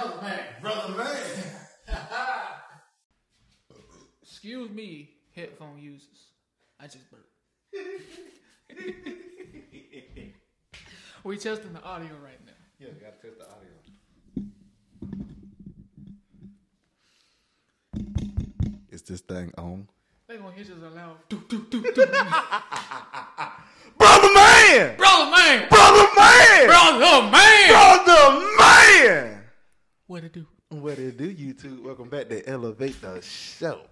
Brother man. Brother man. Excuse me, headphone users. I just burped. we testing the audio right now. Yeah, you gotta test the audio. Is this thing on? They gonna hit us a loud doo, doo, doo, doo. Brother man! Brother man! Brother man! Brother man! Brother man! What it do? What it do, YouTube? Welcome back to Elevate the Show.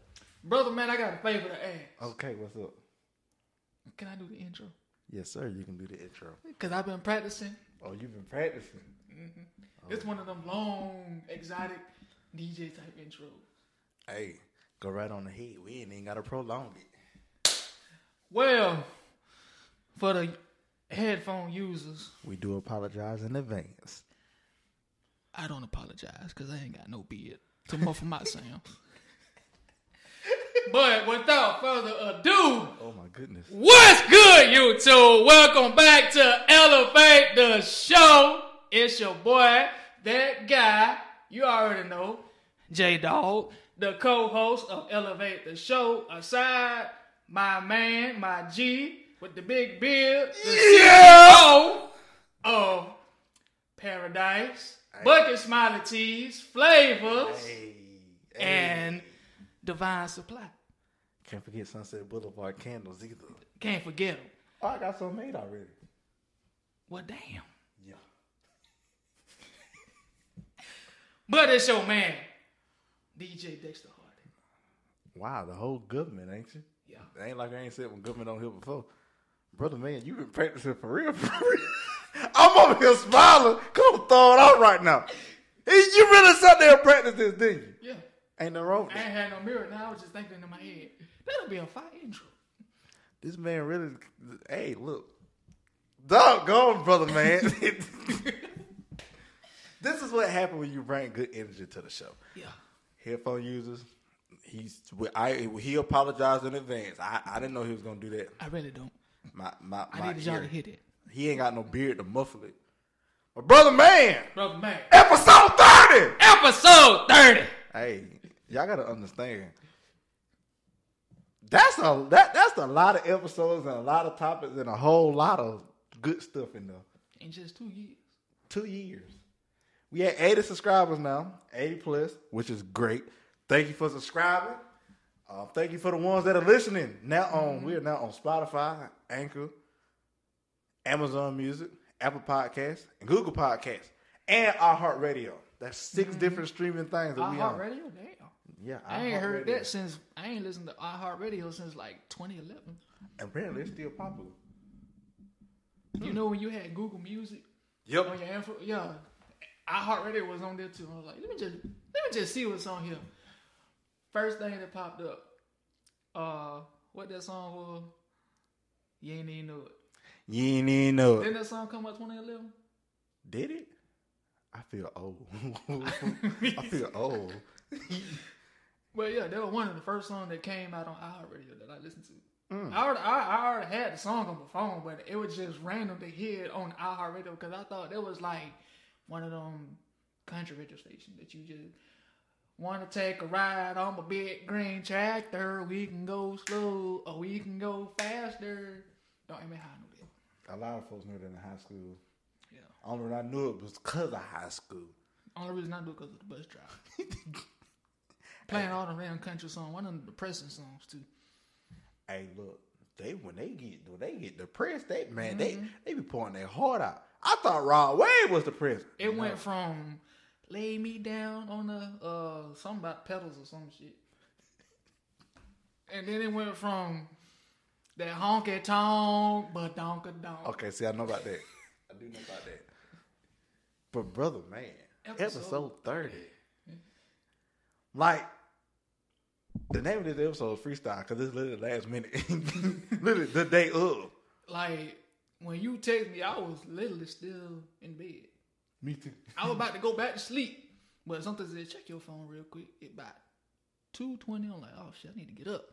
Brother man, I got a favor to ask. Okay, what's up? Can I do the intro? Yes, sir. You can do the intro. Cause I've been practicing. Oh, you've been practicing. Mm-hmm. It's one of them long, exotic DJ type intros. Hey, go right on the head. We ain't even gotta prolong it. Well, for the headphone users, We do apologize in advance. I don't apologize because I ain't got no beard to muffle my sound. But without further ado, Oh my goodness. what's good, YouTube? Welcome back to Elevate the Show. It's your boy, that guy, you already know, J Dog, the co host of Elevate the Show, aside my man, my G, with the big beard, the CEO of Paradise, Bucket Smiley Tees, Flavors, Hey, hey. and Divine Supply. Can't forget Sunset Boulevard candles either. Can't forget them. Oh, I got some made already. Well, damn. Yeah. But it's your man, DJ Dexter Hardy. Wow, the whole government, ain't you? Yeah. It ain't like I ain't said when government on here before. Brother, man, you been practicing for real, for real. I'm over here smiling. Come throw it out right now. You really sat there and practiced this, didn't you? Yeah. Ain't no wrong I ain't had no mirror now. I was just thinking in my head. That'll be a fire intro. This man really, hey, look. Doggone, brother, man. this is what happened when you bring good energy to the show. Yeah. Headphone users, he's, I, he apologized in advance. I, I didn't know he was going to do that. I really don't. My, my, I my needed y'all to hit it. He ain't got no beard to muffle it. But brother man, Brother man. episode 30! Episode 30. Hey, y'all gotta understand. That's a that that's a lot of episodes and a lot of topics and a whole lot of good stuff in there. In just two years. Two years. We had 80 subscribers now, 80 plus, which is great. Thank you for subscribing. Uh, thank you for the ones that are listening. Now on we are now on Spotify, Anchor, Amazon Music, Apple Podcasts, and Google Podcasts, and iHeartRadio. That's 6 different streaming things that we on. iHeartRadio? Damn. Yeah, I ain't heard iHeartRadio. that since, I ain't listened to iHeartRadio since like 2011. Apparently, it's still popular. You know when you had Google Music Yep. on your info? Yeah. iHeartRadio was on there too. I was like, let me just, let me just see what's on here. First thing that popped up, uh, what that song was? You ain't even know it. You ain't even know. Didn't that song come out 2011? Did it? I feel old. I feel old. Well, yeah, that was one of the first songs that came out on iHeartRadio that I listened to. Mm. I, already, I, I already had the song on my phone, but it was just random to hear it on iHeartRadio because I thought that was like one of them country radio stations that you just want to take a ride on my big green tractor. We can go slow or we can go faster. Don't ask me how know that. A lot of folks knew that in high school. Yeah. Only reason I knew it was because of high school. Only reason I do it because of the bus drive. Playing all the random country songs, one of the depressing songs too. Hey, look, they when they get when they get depressed, they man, they they be pouring their heart out. I thought Rod Wave was depressed. It went from lay me down on the uh something about pedals or some shit. And then it went from that honky tonk but donka donk. Okay, see, I know about that. I do know about that. But brother, man, episode, Episode thirty. Like the name of this episode is freestyle because it's literally last minute, literally the day of. Like when you text me, I was literally still in bed. Me too. I was about to go back to sleep, but something said check your phone real quick. It about two twenty. I'm like, oh shit, I need to get up.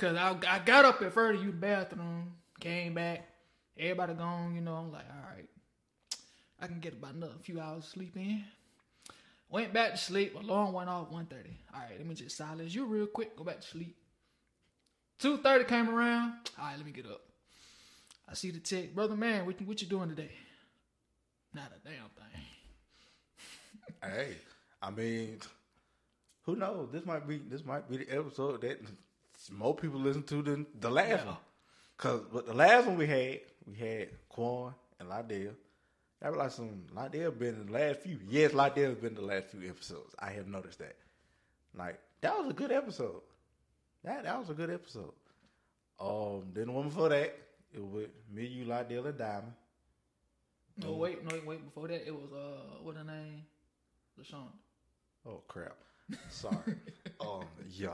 Cause I I got up at first, you the bathroom, came back, everybody gone. You know, I'm like, all right, I can get about another few hours of sleep in. Went back to sleep. Alarm went off 1.30. All right, let me just silence you real quick. Go back to sleep. 2.30 came around. All right, let me get up. I see the text. Brother man, what, what you doing today? Not a damn thing. Hey, I mean, who knows? This might be this might be the episode that more people listen to than the last Yeah. one. Cause but the last one we had, we had Quan and Lydell. That was like some Lydell been in the last few. Yes, Lydell's been in the last few episodes. I have noticed that. Like that was a good episode. That that was a good episode. Um, then the one before that, it was with me, you, Lydell, and Diamond. No, wait, no, wait. Before that, it was, uh, what her name? LaShawn. Oh crap! Sorry. um, yeah.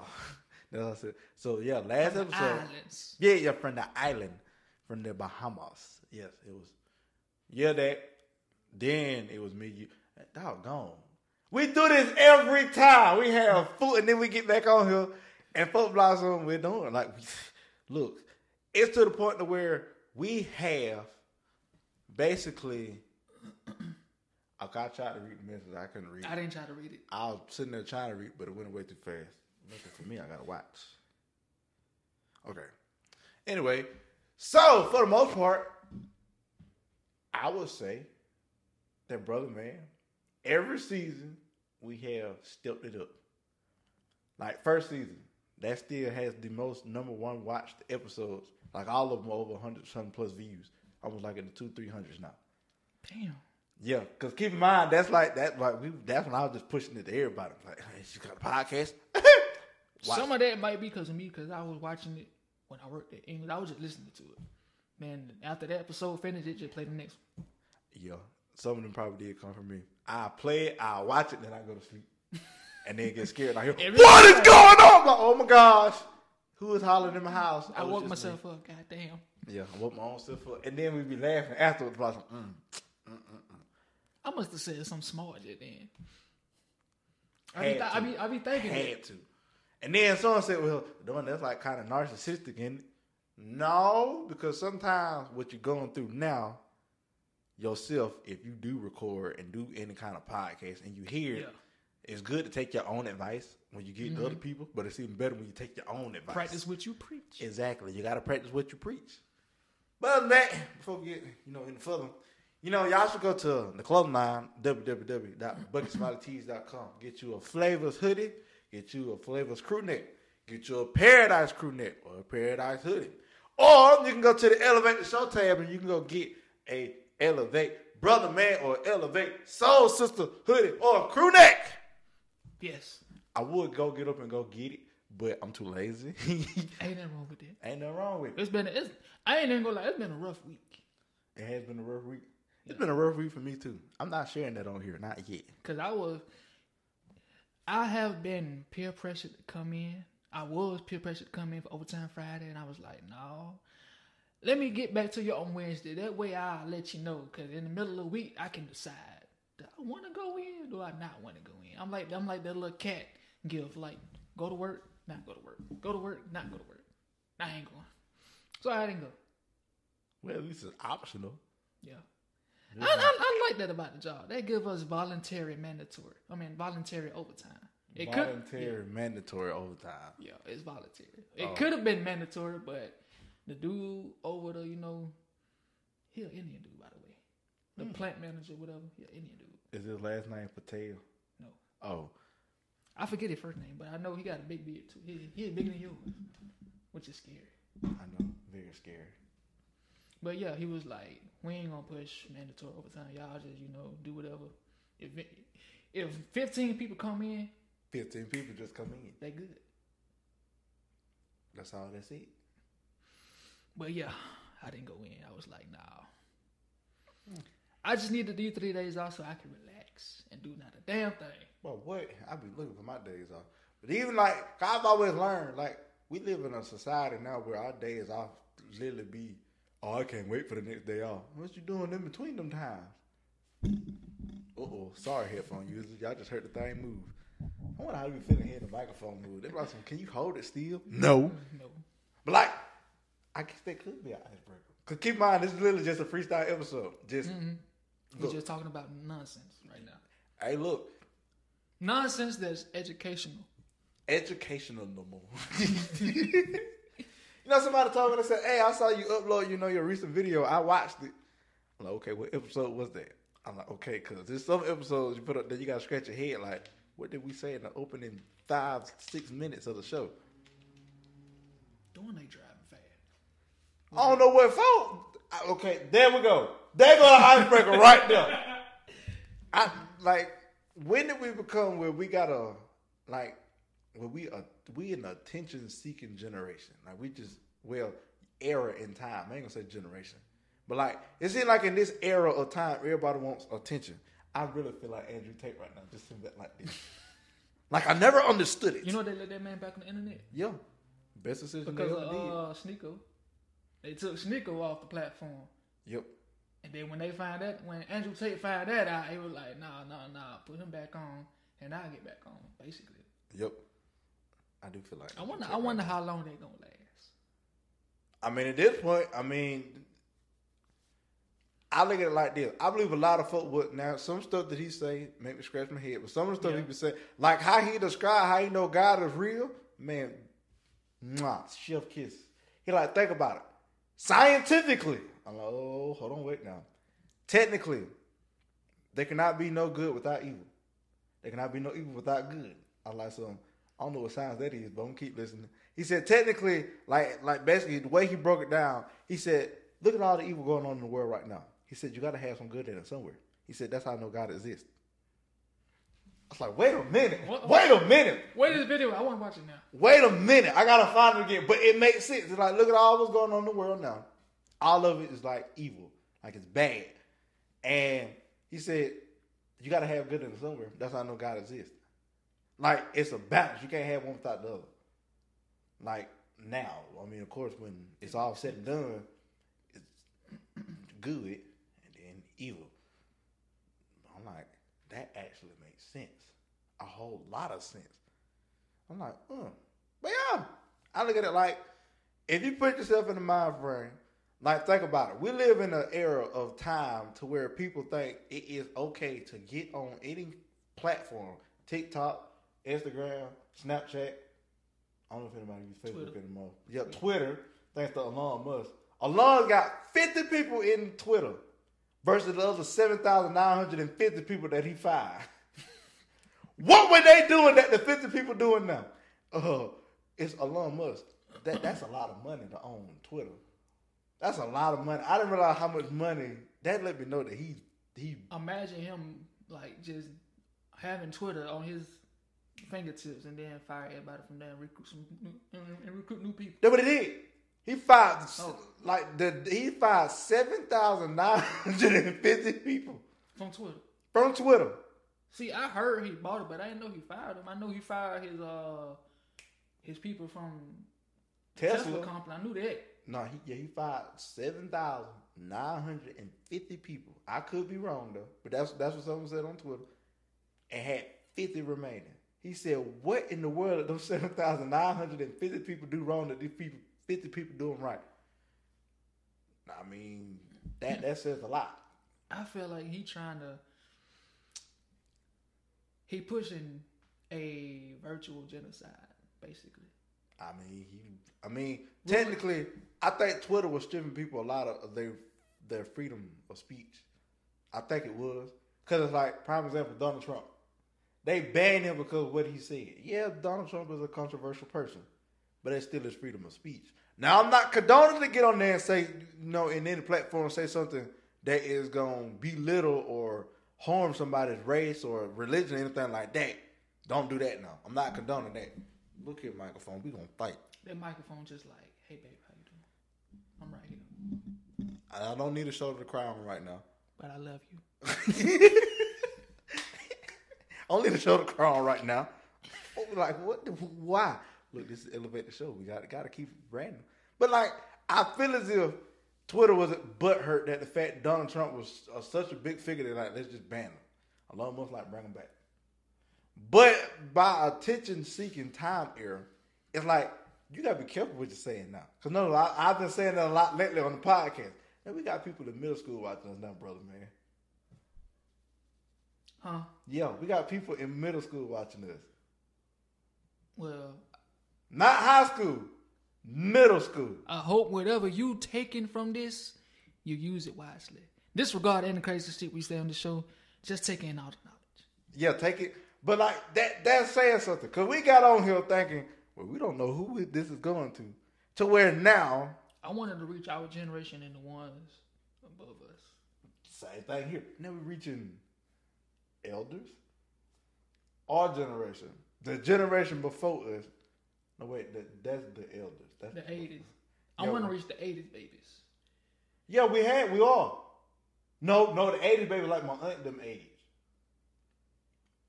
That's what I said. So yeah, last episode. Islands. Yeah, yeah, from the island, from the Bahamas. Yes, it was. Yeah, that. Then it was me. You. Doggone. We do this every time. We have food, and then we get back on here, and folk blossom. We're doing like, look, it's to the point to where we have basically. Okay, I tried to read the message. I couldn't read. I didn't try to read it. I was sitting there trying to read, but it went away too fast. Nothing for me. I gotta watch. Okay. Anyway, so for the most part, I would say that brother man, every season we have stepped it up. Like first season, that still has the most number one watched episodes. Like all of them over hundred something plus views, almost like in the two three hundreds now. Damn. Yeah, because keep in mind that's like that. Like we, that's when I was just pushing it to everybody. Like, hey, she got a podcast. Watch. Some of that might be because of me, because I was watching it when I worked at English. I was just listening to it. Man, after that episode finished, it just played the next one. Yeah, some of them probably did come from me. I play it, I watch it, then I go to sleep, and then get scared. I hear, Every what is going on? I'm like, oh my gosh, who is hollering in my house? I it's woke myself up. God damn. Yeah, I woke my own self up, and then we'd be laughing afterwards. Like, mm, mm, mm, mm. I must have said something smart just then. I be, th- I be, I be thinking that. had to. And then someone said, well, doing that's like kind of narcissistic, is No, because sometimes what you're going through now, yourself, if you do record and do any kind of podcast and you hear it, Yeah. it's good to take your own advice when you get to other mm-hmm. people, but it's even better when you take your own advice. Practice what you preach. Exactly. You got to practice what you preach. But other than that, before we get you know any further, you know y'all should go to the clothing line www.bucketsmiletees.com. Get you a flavors hoodie, get you a flavors crew neck, get you a paradise crew neck or a paradise hoodie, or you can go to the elevate the show tab and you can go get a elevate brother man or elevate soul sister hoodie or a crew neck. Yes. I would go get up and go get it, but I'm too lazy. Ain't nothing wrong with that. Ain't nothing wrong with it. It's been, it's, I ain't even gonna lie, it's been a rough week. It has been a rough week. It's been a rough week for me too. I'm not sharing that on here, not yet. Cause I was, I have been peer pressured to come in. I was peer pressured to come in for overtime Friday, and I was like, no. Let me get back to you on Wednesday. That way I'll let you know. Cause in the middle of the week I can decide. Do I want to go in? Do I not want to go in? I'm like I'm like that little cat give like go to work, not go to work, go to work, not go to work. I ain't going. So I didn't go. Well, at least it's optional. Yeah. I, I, I like that about the job. They give us voluntary mandatory. I mean, voluntary overtime. It Voluntary, could, mandatory overtime. yeah, it's voluntary. It Oh. could have been mandatory, but the dude over the, you know, he an Indian dude, by the way. The Hmm. plant manager, whatever, he an Indian dude. Is his last name Patel? No, Oh, I forget his first name, but I know he got a big beard too. He, he bigger than yours, which is scary. I know. Very scary. But yeah, he was like, "We ain't gonna push mandatory overtime. Y'all just, you know, do whatever. If it, if 15 people come in, Fifteen people just come in. they good." That's all. That's it. But yeah, I didn't go in. I was like, nah. I just needed these three days off so I can relax and do not a damn thing. Well, what? I be looking for my days off. But even like I've always learned, like we live in a society now where our days off literally be, oh, I can't wait for the next day off. What you doing in between them times? Uh oh, sorry, headphone users, y'all just heard the thing move. I wonder how you feeling hearing the microphone move. They like, some, can you hold it still? No, No. but like, I guess that could be an icebreaker. Cause keep in mind, this is literally just a freestyle episode. Just We're just talking about nonsense right now. Hey, look, Nonsense that's educational. Educational no more. you know, somebody told me, they said, hey, I saw you upload, you know, your recent video. I watched it. I'm like, okay, what episode was that? I'm like, okay, because there's some episodes you put up that you got to scratch your head like, what did we say in the opening five, six minutes of the show? Doing they driving fast. I don't know what for. Okay, there we go. There go the icebreaker right there. I like when did we become where we gotta like where we are we an attention seeking generation. Like we just well era in time. I ain't gonna say generation. But like it seems like in this era of time, everybody wants attention. I really feel like Andrew Tate right now, just sitting back like this. Like I never understood it. You know they let that man back on the internet yeah. Best decision because they ever of uh, Sneako. They took Sneako off the platform, Yep. and then when they find that, when Andrew Tate found that out, he was like, "Nah, nah, nah, put him back on, and I'll get back on." Basically, Yep. I do feel like I wonder, I wonder how long they gonna last. I mean, at this point, I mean, I look at it like this. I believe a lot of folk would now some stuff that he say make me scratch my head, but some of the stuff Yeah. he be say, like how he describe how he know God is real, man, mwah, chef kiss. He like think about it scientifically. I'm like, oh, hold on, wait now. Technically, there cannot be no good without evil. There cannot be no evil without good. I like some. I don't know what science that is, but I'm gonna keep listening. He said technically, like like basically the way he broke it down, he said, look at all the evil going on in the world right now. He said you gotta have some good in it somewhere. He said that's how I know God exists. I was like, wait a minute, What- wait a minute, Wait this video, I want to watch it now. wait a minute. I gotta find it again, but it makes sense. It's like look at all what's going on in the world now. All of it is like evil, like it's bad. And he said you gotta have good in it somewhere. That's how I know God exists. Like it's a balance. You can't have one without the other. Like now, I mean, of course, when it's all said and done, it's good and then evil. I'm like, that actually makes sense. A whole lot of sense. I'm like, uh. But yeah, I look at it like, if you put yourself in the mind frame, like think about it. We live in an era of time to where people think it is okay to get on any platform, TikTok, Instagram, Snapchat. I don't know if anybody uses Facebook Twitter. anymore. Yeah, Twitter. Thanks to Elon Musk. Elon's got 50 people in Twitter versus the other 7,950 people that he fired. what were they doing that the 50 people doing now? Uh, it's Elon Musk. That, that's a lot of money to own Twitter. That's a lot of money. I didn't realize how much money. That let me know that he he Imagine him like just having Twitter on his fingertips and then fire everybody from there and recruit some new, and, and recruit new people. That's what he did. He fired Oh. like the he fired seven thousand nine hundred and fifty people From Twitter. from Twitter. See, I heard he bought it, but I didn't know he fired him. I know he fired his uh his people from Tesla, Tesla. company. I knew that. No, he yeah he fired seven thousand nine hundred and fifty people. I could be wrong though, but that's that's what someone said on Twitter. And had fifty remaining. He said, "What in the world did those seven thousand nine hundred and fifty people do wrong that these people fifty people doing right?" I mean, that that says a lot. I feel like he trying to he pushing a virtual genocide, basically. I mean, he. I mean, technically, I think Twitter was stripping people a lot of their their freedom of speech. I think it was because it's like prime example Donald Trump. They banned him because of what he said. Yeah, Donald Trump is a controversial person, but it's still his freedom of speech. Now, I'm not condoning to get on there and say, you know, in any platform, say something that is going to belittle or harm somebody's race or religion or anything like that. Don't do that now. I'm not condoning that. Look here, microphone. We gonna fight. That microphone just like, hey babe, how you doing? I'm right here. I don't need a shoulder to cry on right now. But I love you. Only the show to cry on right now. Like what? The, why? Look, this is elevate the show. We got got to keep random. But like, I feel as if Twitter was butthurt that the fact Donald Trump was uh, such a big figure that like let's just ban him. Elon Musk like bring him back. But by attention seeking time era, it's like you gotta be careful what you're saying now. Cause no, I, I've been saying that a lot lately on the podcast. And we got people in middle school watching us now, brother man. Huh? Yeah, we got people in middle school watching this. Well, Not high school, middle school. I hope whatever you taking from this, you use it wisely. Disregard any crazy shit we say on the show. Just take in all the knowledge. Yeah, take it. But like that that's saying something. Cause we got on here thinking, well, we don't know who this is going to. To where now, I wanted to reach our generation and the ones above us. same thing here. Now we're reaching elders. Our generation. The generation before us. No wait, that, that's the elders. That's The eighties. I want to reach the eighties babies. Yeah, we had we are. No, no, the 80s baby like my aunt them age.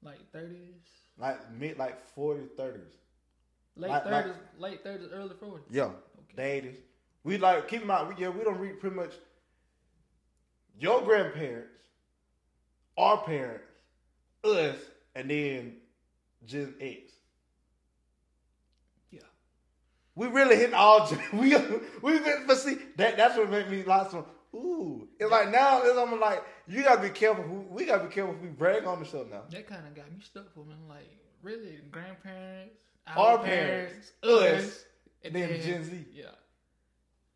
Like thirties. Like mid like 40s, 30s. Late Like- like- thirties, late thirties, early forties. Yeah, the eighties. We like keep in mind. We, yeah, we don't read pretty much your grandparents, our parents, us, and then Gen X. Yeah. We really hitting all. gen- We we been, but see that that's what made me lots of. Ooh, it's like now it's almost like you gotta be careful. Who, we gotta be careful if we brag on the show now. That kind of got me stuck for me. Like, really, grandparents, Our parents, us, and then Gen Z. Yeah.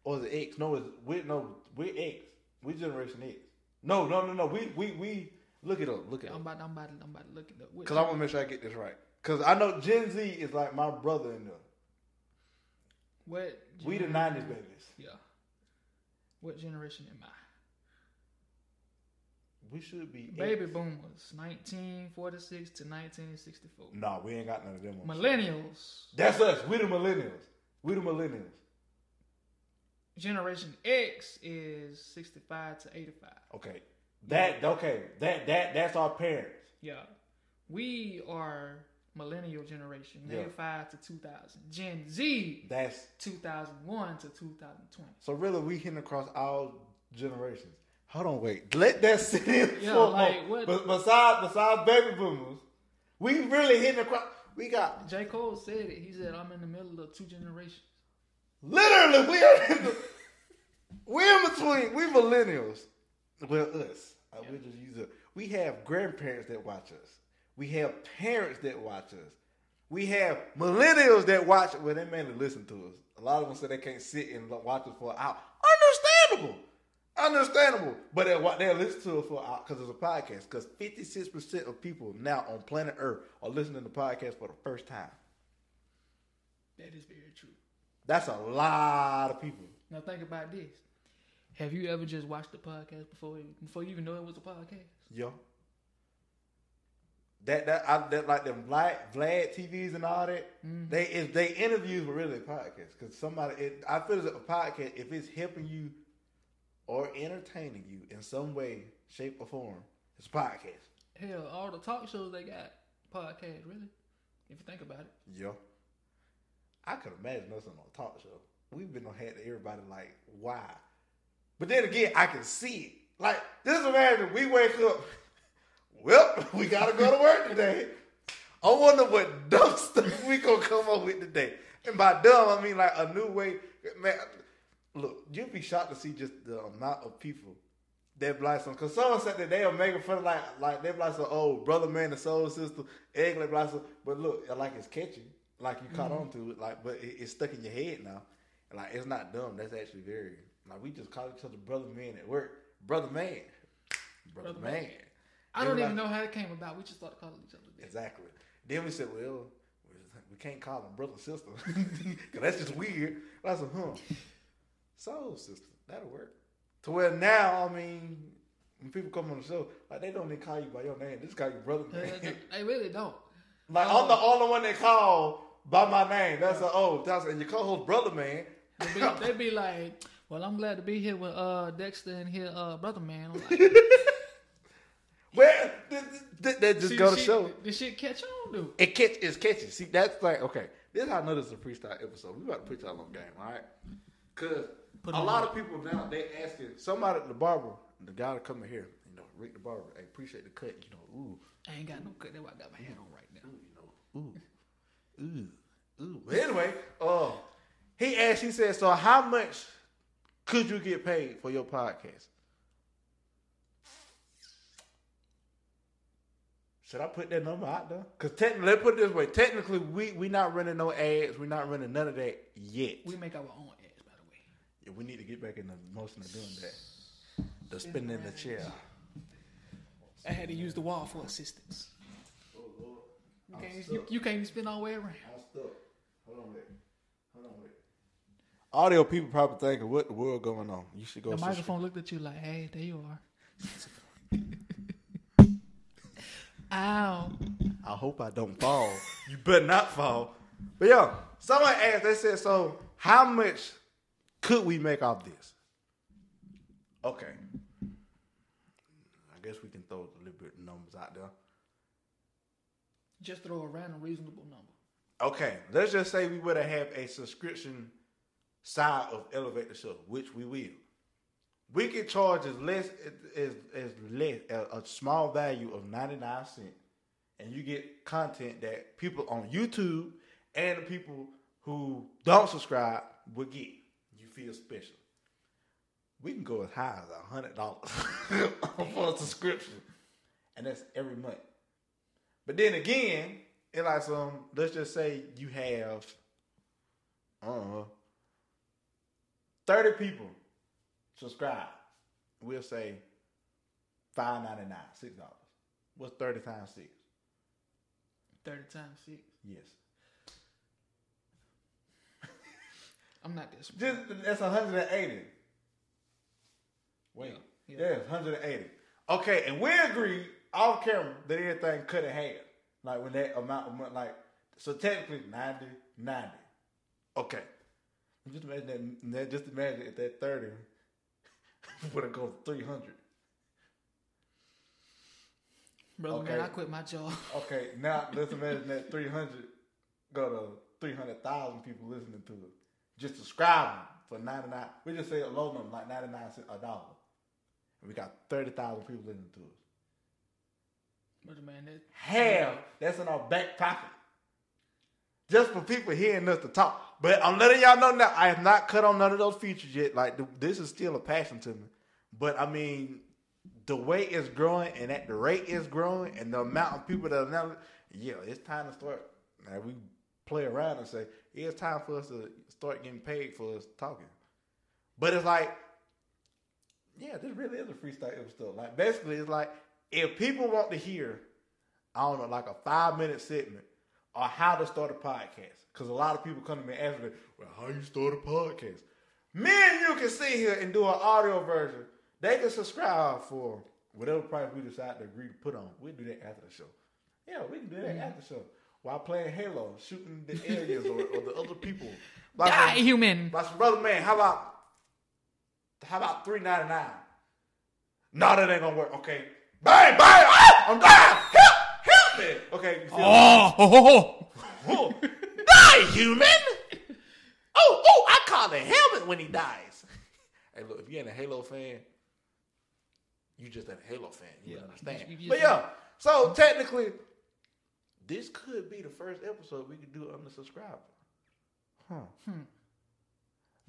Or the X? No, it's we no we're X. We Generation X. No, no, no, no. We we we look it up. Look it up. I'm about, I'm about, I'm about to look it up. Because I want to make sure I get this right. Because I know Gen Z is like my brother in them. What? We the nineties babies. Yeah. What generation am I? We should be Baby X. boomers, 1946 to 1964. Nah, we ain't got none of them. on shit. Millennials, That's us. We the millennials. We the millennials. Generation X is 65 to 85. Okay. That okay. That that that's our parents. Yeah. We are millennial generation, Yeah. 95 to 2000. Gen Z, That's 2001 to 2020. so really we hitting across all generations. Hold on, wait. Let that sit in Yeah, for a like, what- But besides besides baby boomers, we really hitting across. We got J. Cole said it. He said, I'm in the middle of two generations. literally we are in the, we're in between. We millennials. Well, us. Uh, I will just use it. We have grandparents that watch us. We have parents that watch us. We have millennials that watch. Well, they mainly listen to us. A lot of them say they can't sit and watch us for an hour. Understandable. Understandable. But they'll, they'll listen to us for an hour because it's a podcast. Because 56% of people now on planet Earth are listening to podcasts for the first time. That is very true. That's a lot of people. Now think about this. Have you ever just watched the podcast before before you even know it was a podcast? Yo. That that I that like them Vlad Vlad TVs and all that. Mm-hmm. They if they interviews were really a podcast because somebody it, I feel as a podcast if it's helping you or entertaining you in some way, shape or form, it's a podcast. Hell, all the talk shows they got podcast, really. If you think about it. Yo. I could imagine us on a talk show. We've been on had everybody like why, but then again I can see it. Like just imagine we wake up. Well, we gotta go to work today. I wonder what dumb stuff we gonna come up with today. And by dumb, I mean like a new way. Man, look, you'd be shocked to see just the amount of people that like some. Cause someone said that they are making fun of like like they like some oh brother man the soul sister egg like some- But look, like it's catchy, like you caught mm-hmm. on to it, like but it, it's stuck in your head now. Like it's not dumb. That's actually very like we just call each other brother man at work. Brother man, brother, Brother man. I They don't even like- know how it came about. We just started calling each other that. Exactly. Then we said, well, we can't call them brother and sister because that's just weird. I said, huh? Soul sister, that'll work. To where now, I mean, when people come on the show, like they don't even call you by your name. They just call you brother They, man. they- really don't. like I'm the um, only one they call by my name. That's a oh, that's and your co-host brother man. They be, they be like, "Well, I'm glad to be here with uh, Dexter and here, uh, brother man." Like, Well, th- th- th- that just see, go to shit- show. This shit catch on, dude. It catch it's catchy. See, that's like okay. This is how I know this is a freestyle episode. We about to put y'all on game, all right? Cause Put a lot game. of people now they asking somebody the barber, the guy that come in here, you know, Rick the barber. I appreciate the cut. You know, ooh, I ain't got no cut. That's why I got my hat on right now. ooh, you know, ooh, ooh, ooh. But anyway, uh, he asked. He said, "So how much could you get paid for your podcast?" Should I put that number out there? Because technically, let's put it this way: technically, we we not running no ads. We're not running none of that yet. We make our own ads, by the way. Yeah, we need to get back in the motion of doing that. The spinning in the chair. I had to use the wall for assistance. Oh, you can't, you, you can't spin all the way around. I'm stuck. Hold on, wait. Hold on, wait. Audio people probably thinking, "What the world going on?" You should go. The microphone looked at you like, hey, there you are. Ow. I hope I don't fall. you better not fall. But yo, someone asked, they said, so how much could we make off this? Okay. I guess we can throw a little bit of numbers out there. Just throw a random reasonable number. Okay, let's just say we would have had a subscription side of Elevate the Show, which we will. We can charge as less as as less a, a small value of ninety nine cent, and you get content that people on YouTube and the people who don't subscribe will get. You feel special. We can go as high as a hundred dollars for a subscription, and that's every month. But then again, it like some. Let's just say you have, know, thirty people subscribe. We'll say five ninety nine, six dollars. What's thirty times six? 30 times 6. Yes, I'm not this. just that's one hundred and eighty. Wait, Yeah. yeah, it's one hundred and eighty. Okay, and we agree off camera that everything cut in half. Like when that amount of money, like so technically 90, 90. Okay, just imagine that. that just imagine if that thirty would have gone three hundred. Brother, man, Okay. I quit my job. Okay, now let's imagine that 300 go to 300,000 people listening to it. Just subscribing for 99. We just say a low number, like 99 cents a dollar. And we got 30,000 people listening to us. Brother, man, that, Half, that's in our back pocket. Just for people hearing us to talk. But I'm letting y'all know now, I have not cut on none of those features yet. Like, th- this is still a passion to me. But I mean, the way it's growing and at the rate it's growing and the amount of people that are now, yeah, it's time to start. Now we play around and say, it's time for us to start getting paid for us talking. But it's like, yeah, this really is a freestyle episode. Like basically, it's like if people want to hear, I don't know, like a five minute segment or how to start a podcast, because a lot of people come to me and ask me, well, how you start a podcast? Me and you can sit here and do an audio version. They can subscribe for whatever price we decide to agree to put on. We'll do that after the show. Yeah, we can do that after the show. While playing Halo, shooting the aliens or, or the other people. Like Die, some- human. like some brother man, how about how about three ninety nine? No, that ain't gonna work. Okay. Bang, bang, ah, I'm dying. Help, help me. Okay, Oh, ho, ho, ho. Oh, die, human. Oh, oh, I call the helmet when he dies. Hey, look, if you ain't a Halo fan, you just a Halo fan. You Yeah, understand. you- you but yeah, so technically, this could be the first episode we could do on the subscriber. Huh. Hmm.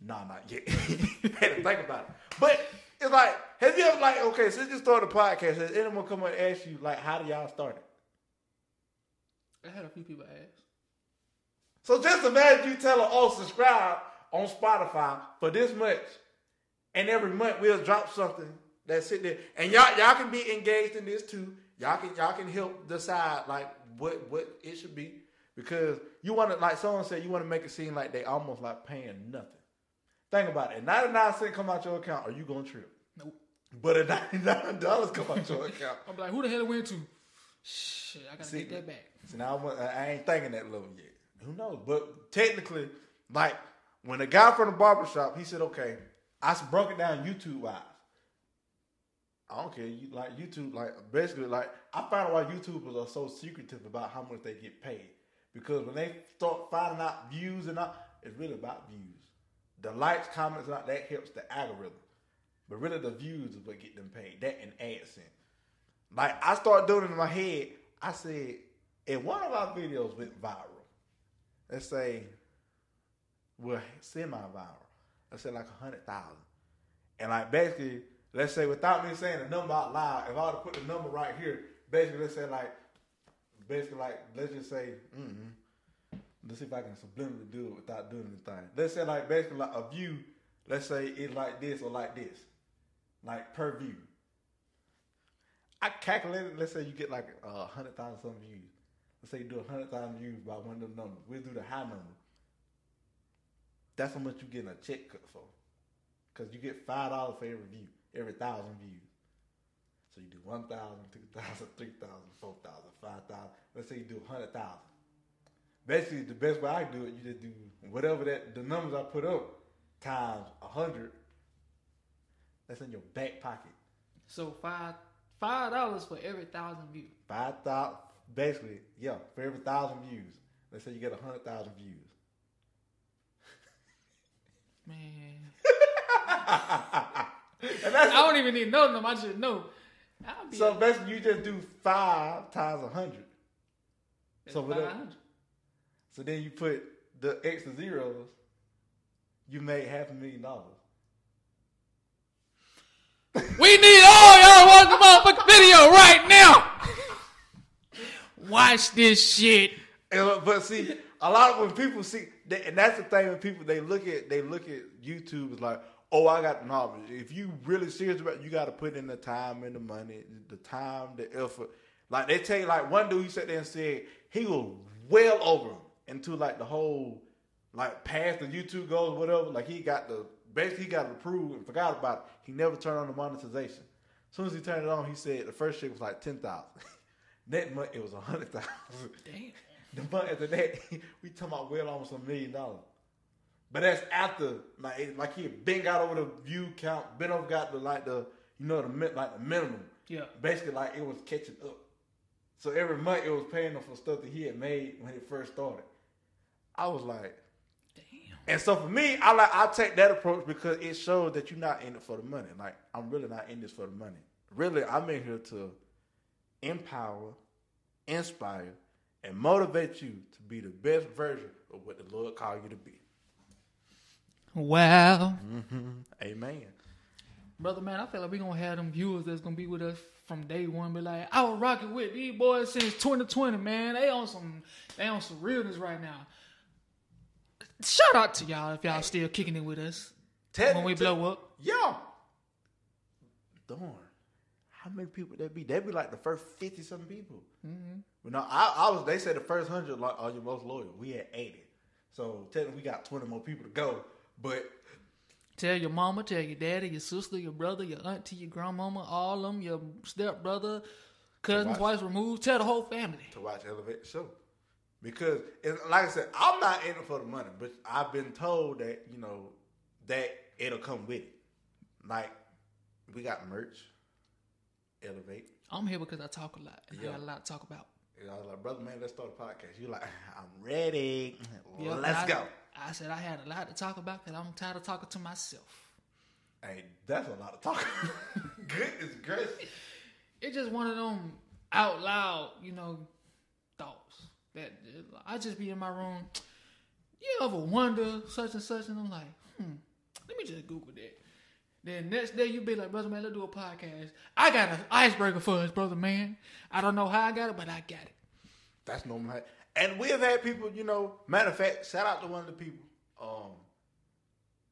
Nah, not yet. Had to think about it. But it's like, have you ever like, okay, since you started a podcast, has anyone come and ask you like, how do y'all start it? I had a few people ask. So just imagine you tell them, oh, subscribe on Spotify for this much, and every month we'll drop something that's sitting there, and y'all y'all can be engaged in this too. Y'all can y'all can help decide like what what it should be because you want to like someone said you want to make it seem like they almost like paying nothing. Think about it. Ninety nine cent come out your account, are you gonna trip? Nope. But if ninety nine dollars come out your account, I'm like, who the hell it went to? Shit, I gotta See, get that back. See, now I, I ain't thinking that level yet. Who knows? But technically, like when the guy from the barbershop, he said, "Okay, I broke it down YouTube wise. I don't care. You like YouTube, like basically, like I found out why YouTubers are uh, so secretive about how much they get paid because when they start finding out views and all, it's really about views. The likes, comments, and all, that helps the algorithm, but really the views is what get them paid. That and AdSense. Like I started doing it in my head. I said, if one of our videos went viral, let's say, well, semi-viral, let's say like a hundred thousand, and like basically, let's say without me saying the number out loud, if I were to put the number right here, basically let's say like basically like let's just say, mm let's see if I can subliminally do it without doing anything. Let's say like basically like a view. Let's say it's like this or like this, like per view. I calculated. Let's say you get like a hundred thousand some views. Let's say you do a hundred thousand views by one of them numbers. We'll do the high number. That's how much you getting a check cut for. Cause you get five dollars for every view, every thousand views. So you do 1,000, 2,000, 3,000, 4,000, 5,000. Let's say you do 100,000. Basically, the best way I do it, you just do whatever that the numbers I put up times 100. That's in your back pocket. So five five dollars for every thousand views. 5,000, basically, yeah, for every thousand views. Let's say you get a 100,000 views. Man, I don't even need to know them. I just know. So basically, you just do 5 times a 100. at so whatever- 500. So then you put the extra zeros, you made half a million dollars. We need all y'all watch the motherfucking video right now. Watch this shit. And, uh, but see, a lot of when people see, they, and that's the thing when people they look at they look at YouTube is like, oh, I got the knowledge. If you really serious about, it, you got to put in the time and the money, the time, the effort. Like they tell you, like one dude, he sat there and said he was well over into like the whole, like past the YouTube goals, whatever. Like he got the basically he got it approved and forgot about it. He never turned on the monetization. As soon as he turned it on, he said the first shit was like ten thousand. That month it was a hundred thousand. Damn. The month after that, we talking about well almost a million dollars. But that's after like like he had been got over the view count, been over got the like the you know the like the minimum. Yeah. Basically like it was catching up. So every month it was paying him for stuff that he had made when it first started. I was like. And so for me, I like I take that approach because it shows that you're not in it for the money. Like I'm really not in this for the money. Really, I'm in here to empower, inspire, and motivate you to be the best version of what the Lord called you to be. Wow. Mm-hmm. Amen. Brother man, I feel like we gonna have them viewers that's gonna be with us from day one. Be like, I was rocking with these boys since 2020, man. They on some, they on some realness right now. Shout out to y'all if y'all still kicking it with us Tell when we blow up. Yeah. Darn. How many people that be? That be like the first fifty something people. Mm-hmm. But no, I, I was. They said the first hundred like are your most loyal. We had eighty, so technically we got twenty more people to go. But Tell your mama, tell your daddy, your sister, your brother, your auntie, your grandmama, all of them, your step brother, cousins, wives removed. Tell the whole family. to watch Elevate the Show. Because, like I said, I'm not in it for the money, but I've been told that, you know, that it'll come with it. Like, we got merch, Elevate. I'm here because I talk a lot. and I Yeah. got a lot to talk about. And I was like, brother, man, let's start a podcast. You're like, I'm ready. Yeah, let's I- go. I said I had a lot to talk about because I'm tired of talking to myself. Hey, that's a lot of talk. Goodness gracious. It's just one of them out loud, you know, thoughts that I just be in my room. You ever wonder such and such, and I'm like, hmm, let me just Google that. Then next day you be like, brother man, let's do a podcast. I got an icebreaker for us, brother man. I don't know how I got it, but I got it. That's normal. And we have had people, you know, matter of fact, shout out to one of the people. Um,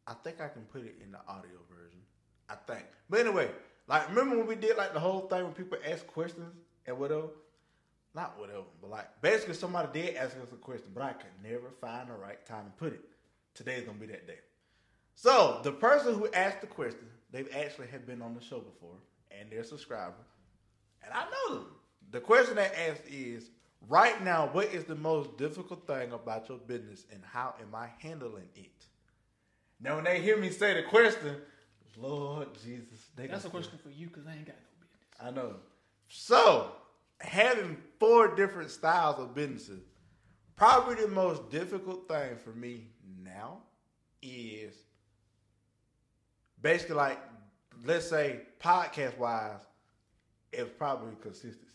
I think I can put it in the audio version. I think. But anyway, like remember when we did like the whole thing when people ask questions and whatever? Not whatever, but like basically somebody did ask us a question, but I could never find the right time to put it. Today's gonna be that day. So the person who asked the question, they've actually have been on the show before, and they're a subscriber, and I know them. The question they asked is, right now, what is the most difficult thing about your business, and how am I handling it? Now, when they hear me say the question, Lord Jesus, they That's a question for you because I ain't got no business. I know. So, having four different styles of businesses, probably the most difficult thing for me now is basically like, let's say podcast wise, it's probably consistency.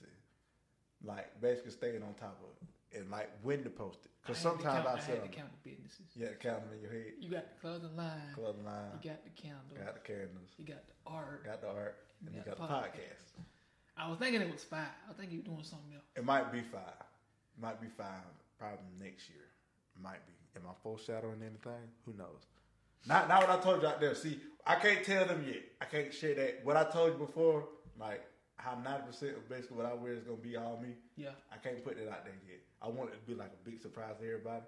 Like basically staying on top of it and like when to post it. Because I had to sometimes I I say had to count the businesses. you got to count them in your head. You got the clothing line. Clothing line, You got the candle. got the candles, You got the art. got the art, and You you got got the the podcast. I was thinking it was five. I think you doing something else. It might be five. It might be five. Probably next year. Might be. Am I foreshadowing anything? Who knows? Not not what I told you out there. See, I can't tell them yet. I can't share that. What I told you before, like how ninety percent of basically what I wear is gonna be all me. Yeah. I can't put that out there yet. I want it to be like a big surprise to everybody.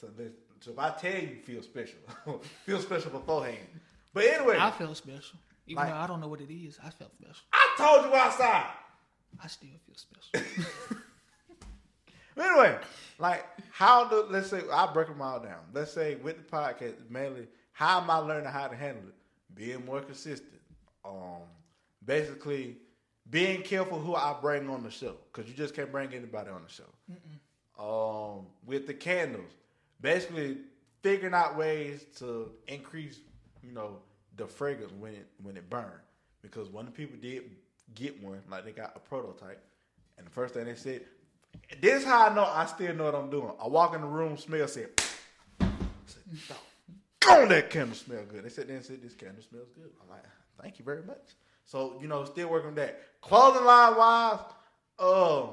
So, this, so if I tell you, feel special. feel special beforehand. But anyway, I feel special. Even Like- though I don't know what it is, I felt special. I told you outside. I still feel special. Anyway, like how do let's say I break them all down. Let's say with the podcast, mainly how am I learning how to handle it? Being more consistent. Um, basically being careful who I bring on the show because you just can't bring anybody on the show. Um, with the candles, basically figuring out ways to increase, you know, the fragrance when it when it burned. Because when the people did get one, like they got a prototype, and the first thing they said, "This is how I know I still know what I'm doing." I walk in the room, smell, said, I said, "Go on, that candle smell good." They said, "Then said this candle smells good." I'm like, "Thank you very much." So you know, still working that. Clothing line wise, um,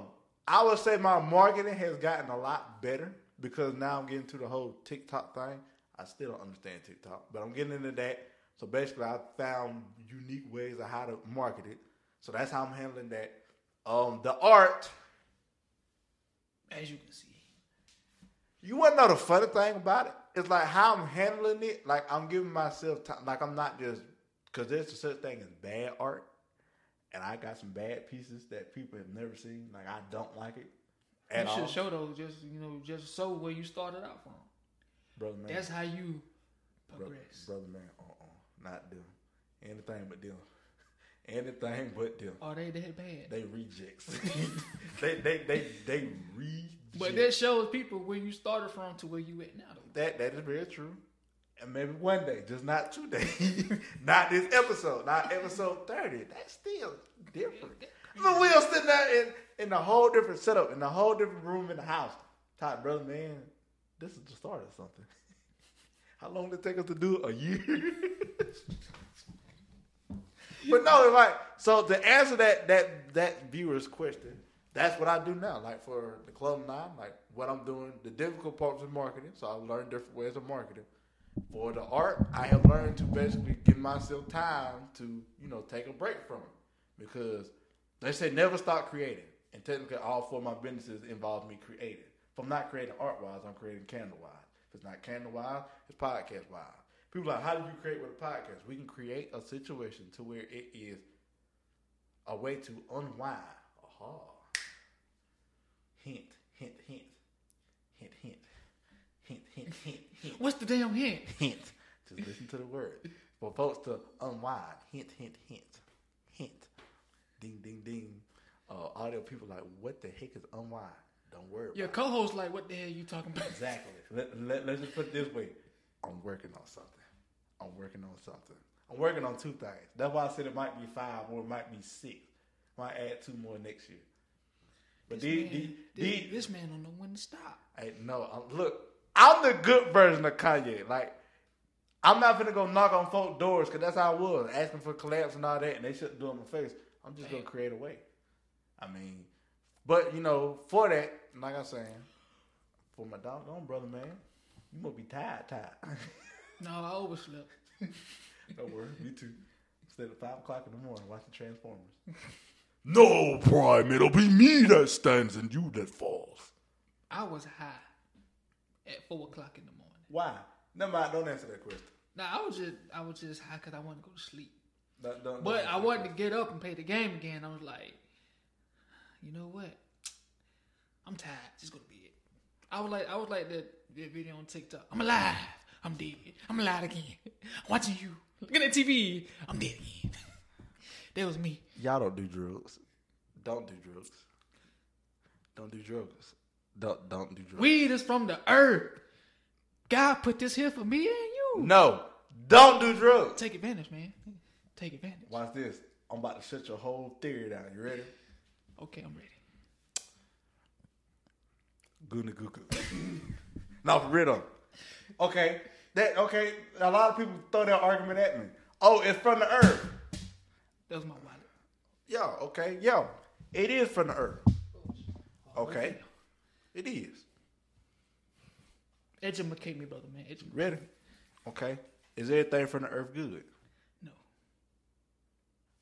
I would say my marketing has gotten a lot better because now I'm getting to the whole TikTok thing. I still don't understand TikTok, but I'm getting into that. So basically, I found unique ways of how to market it. So that's how I'm handling that. Um, the art, As you can see. you want to know the funny thing about it? It's like how I'm handling it. Like I'm giving myself time. Like I'm not just because there's such a such thing as bad art, and I got some bad pieces that people have never seen. Like I don't like it you all, should show those just you know, just show where you started out from. brother man. That's how you progress. brother man, not them. Anything but them. Anything but them. Are they that bad? They rejects. they they they they reject. But that shows people where you started from to where you at now. Though. that that is very true. And maybe one day, just not today, not this episode, not episode thirty. That's still different. But we'll sitting there in in a whole different setup, in a whole different room in the house. Todd, brother, man, this is the start of something. How long did it take us to do it? A year. but no, like so to answer that that that viewer's question, that's what I do now. Like for the club nine, like what I'm doing, the difficult parts of marketing. So I learned different ways of marketing. For the art, I have learned to basically give myself time to, you know, take a break from it. Because they say never stop creating. And technically all four of my businesses involve me creating. If I'm not creating art wise, I'm creating candle wise. If it's not candle wise, it's podcast wise. People are like, how do you create with a podcast? We can create a situation to where it is a way to unwind. Aha. Hint, hint, hint. Hint, hint. Hint, hint, hint, hint. What's the damn hint? Hint. Just listen to the word. For folks to unwind. Hint, hint, hint. Hint. Ding, ding, ding. Uh, audio people like, what the heck is unwind? Don't worry Your co-host like, what the hell you talking about? Exactly. Let, let, let's just put it this way. I'm working on something. I'm working on something. I'm working on two things. That's why I said it might be five or it might be six. Might add two more next year. But This, these, man, these, this, this man don't know when to stop. Hey, no, I'm, look, I'm the good version of Kanye. Like, I'm not gonna go knock on folk doors because that's how I was, asking for collabs and all that, and they shouldn't do it in my face. I'm just gonna create a way. I mean, but you know, for that, like I'm saying, for my doggone brother, man, you must be tired, tired. No, I overslept. Don't worry, me too. Instead of five o'clock in the morning watching Transformers. no, Prime, it'll be me that stands and you that falls. I was high at four o'clock in the morning. Why? Never mind. Don't answer that question. Now I was just I was just high because I wanted to go to sleep. Don't- don't- But don't I wanted that to get up and play the game again. I was like, you know what? I'm tired. Just gonna be it. I was like I was like that, that video on TikTok. I'm alive. I'm dead. I'm alive again. I'm watching you. Looking at TV. I'm dead again. that was me. Y'all don't do drugs. Don't do drugs. Don't do drugs. Don't don't do drugs. Weed is from the earth. God put this here for me and you. no, don't do drugs. Take advantage, man. Take advantage. Watch this. I'm about to shut your whole theory down. You ready? Okay, I'm ready. Goo No, for real though. Okay. That okay. A lot of people throw that argument at me. Oh, it's from the earth. That was my wallet. Yo, okay, yo, it is from the earth. Okay, it is. Educate me, brother, man. Educate. Ready? Okay. Is everything from the earth good? No.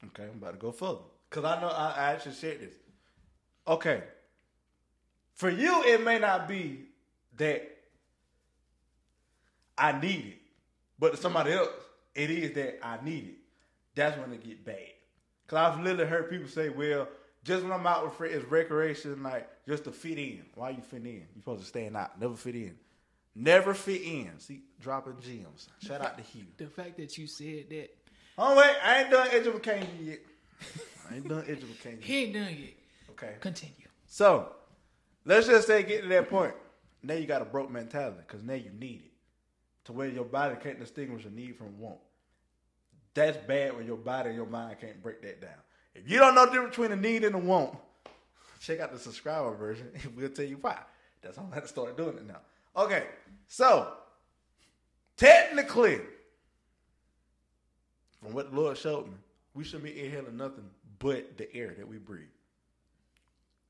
Okay, I'm about to go further. Because I know I, I actually said this. Okay. For you, it may not be that I need it. But to somebody mm-hmm. else, it is that I need it. That's when it get bad. Because I've literally heard people say, well, just when I'm out with friends, it's recreation, like just to fit in. Why you fit in? you supposed to stand out, never fit in. Never fit in. See, dropping gems. Shout out to Hugh. The fact that you said that Oh wait, I ain't done education yet. I ain't done education. he ain't done yet. Okay. Continue. So let's just say get to that point. Now you got a broke mentality because now you need it to where your body can't distinguish a need from want. That's bad when your body and your mind can't break that down. If you don't know the difference between a need and a want, check out the subscriber version and we'll tell you why. That's how I'm going to start doing it now. Okay, so technically, from what the Lord showed me, we shouldn't be inhaling nothing but the air that we breathe.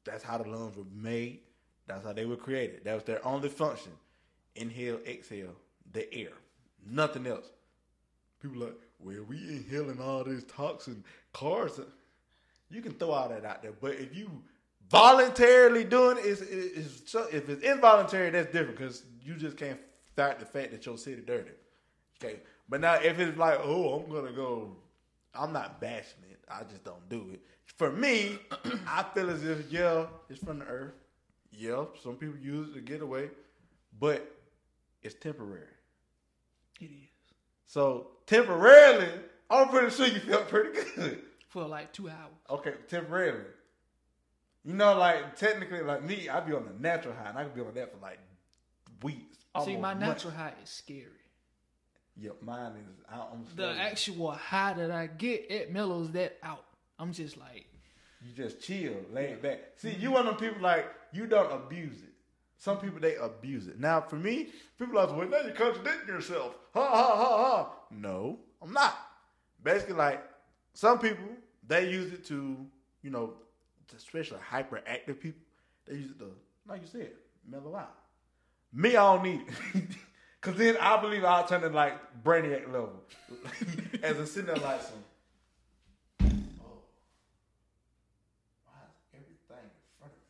That's how the lungs were made. That's how they were created. That was their only function. Inhale, exhale, the air. Nothing else. People like, well, we inhaling all this toxin, cars. You can throw all that out there, but if you voluntarily doing it, it's, it's, if it's involuntary, that's different because you just can't fight the fact that your city dirty. Okay, but now if it's like, oh, I'm gonna go, I'm not bashing it. I just don't do it. For me, I feel as if yeah, it's from the earth. Yeah, some people use it to get away, but it's temporary. It is. So temporarily, I'm pretty sure you felt pretty good. For like two hours. Okay, temporarily. You know, like technically, like me, I'd be on the natural high, and I could be on that for like weeks. See, my months. natural high is scary. Yeah, mine is. I'm The actual high that I get, it mellows that out. I'm just like, You just chill, lay it back. See, you one of them people like you don't abuse it. Some people they abuse it. Now, for me, people are like, well, now you're contradicting yourself. Ha ha ha ha. No, I'm not. Basically, like some people they use it to, you know, especially hyperactive people. They use it to, like you said, mellow out. Me, I don't need it. Cause then I believe I'll turn it like brainiac level. As a sitting there like some oh, why is everything in front of me?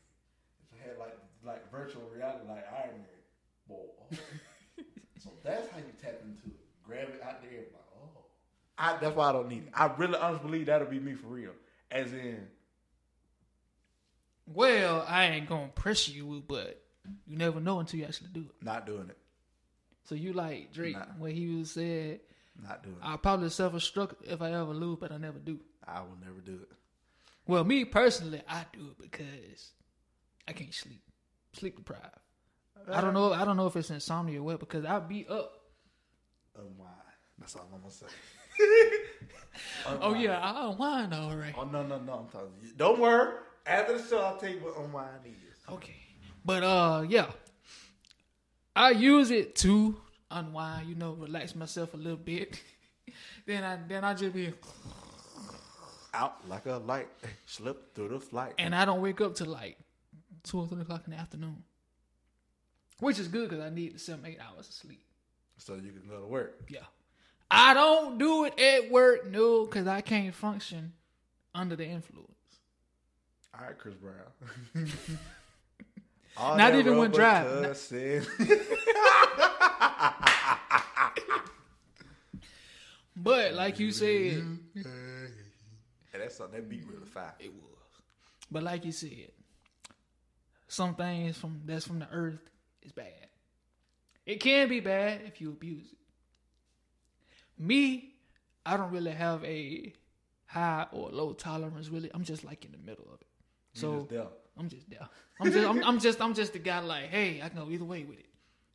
If I had like like virtual reality, like Iron Man, boy. so that's how you tap into it. Grab it out there, like oh. I, that's why I don't need it. I really honestly believe that'll be me for real. As in, well, I ain't gonna press you, but you never know until you actually do it. not doing it, So you like Drake Nah. when he was said, not doing it. "I'll probably self-destruct if I ever lose, but I never do." I will never do it. Well, me personally, I do it because I can't sleep, sleep deprived. I don't know. I don't know if it's insomnia or what because I be up. Unwind. That's all I'm gonna say. Oh yeah, I unwind all right. Oh no no no! I'm talking. To you. Don't worry. After the show, I'll tell you what unwind is. Okay, but uh, yeah, I use it to unwind. You know, relax myself a little bit. then I then I just be Out like a light, slip through the flight. and I don't wake up till like two or three o'clock in the afternoon, which is good because I need seven eight hours of sleep. so you can go to work. Yeah. I don't do it at work, no, because I can't function under the influence. All right, Chris Brown. Not even when driving. But like you said, Hey, that's something that beat really fire. it was. But like you said, some things from that's from the earth is bad. It can be bad if you abuse it. Me, I don't really have a high or low tolerance. Really, I'm just like in the middle of it. So just. I'm just there. I'm just I'm, I'm just I'm just the guy like, hey, I can go either way with it.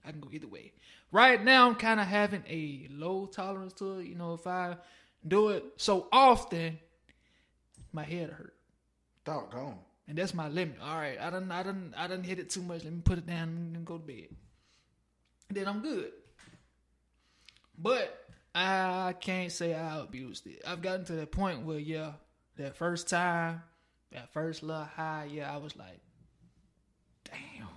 I can go either way. Right now I'm kind of having a low tolerance to it. You know, if I do it so often, my head hurt. Doggone. And that's my limit. All right, I done I done I done hit it too much. Let me put it down and go to bed. then I'm good. But I can't say I abused it. I've gotten to that point where yeah, that first time, that first little high, yeah, I was like, damn,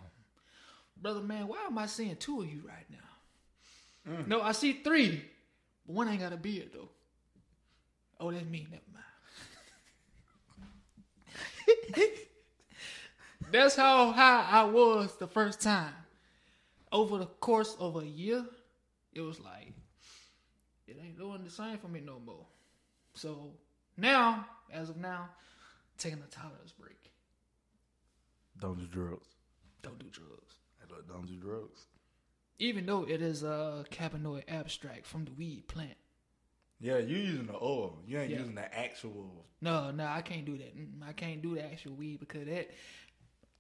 brother, man, why am I seeing two of you right now? Mm. No, I see three, but one ain't got a beard though. Oh, that's me. Never mind. that's how high I was the first time. Over the course of a year, it was like it ain't doing the same for me no more. So now, as of now, taking a tolerance break. Don't do drugs. Don't do drugs. Don't do drugs. Even though it is a cannabinoid abstract from the weed plant. Yeah, you're using the oil. You ain't Yeah. using the actual. No, no, I can't do that. Mm, I can't do the actual weed because that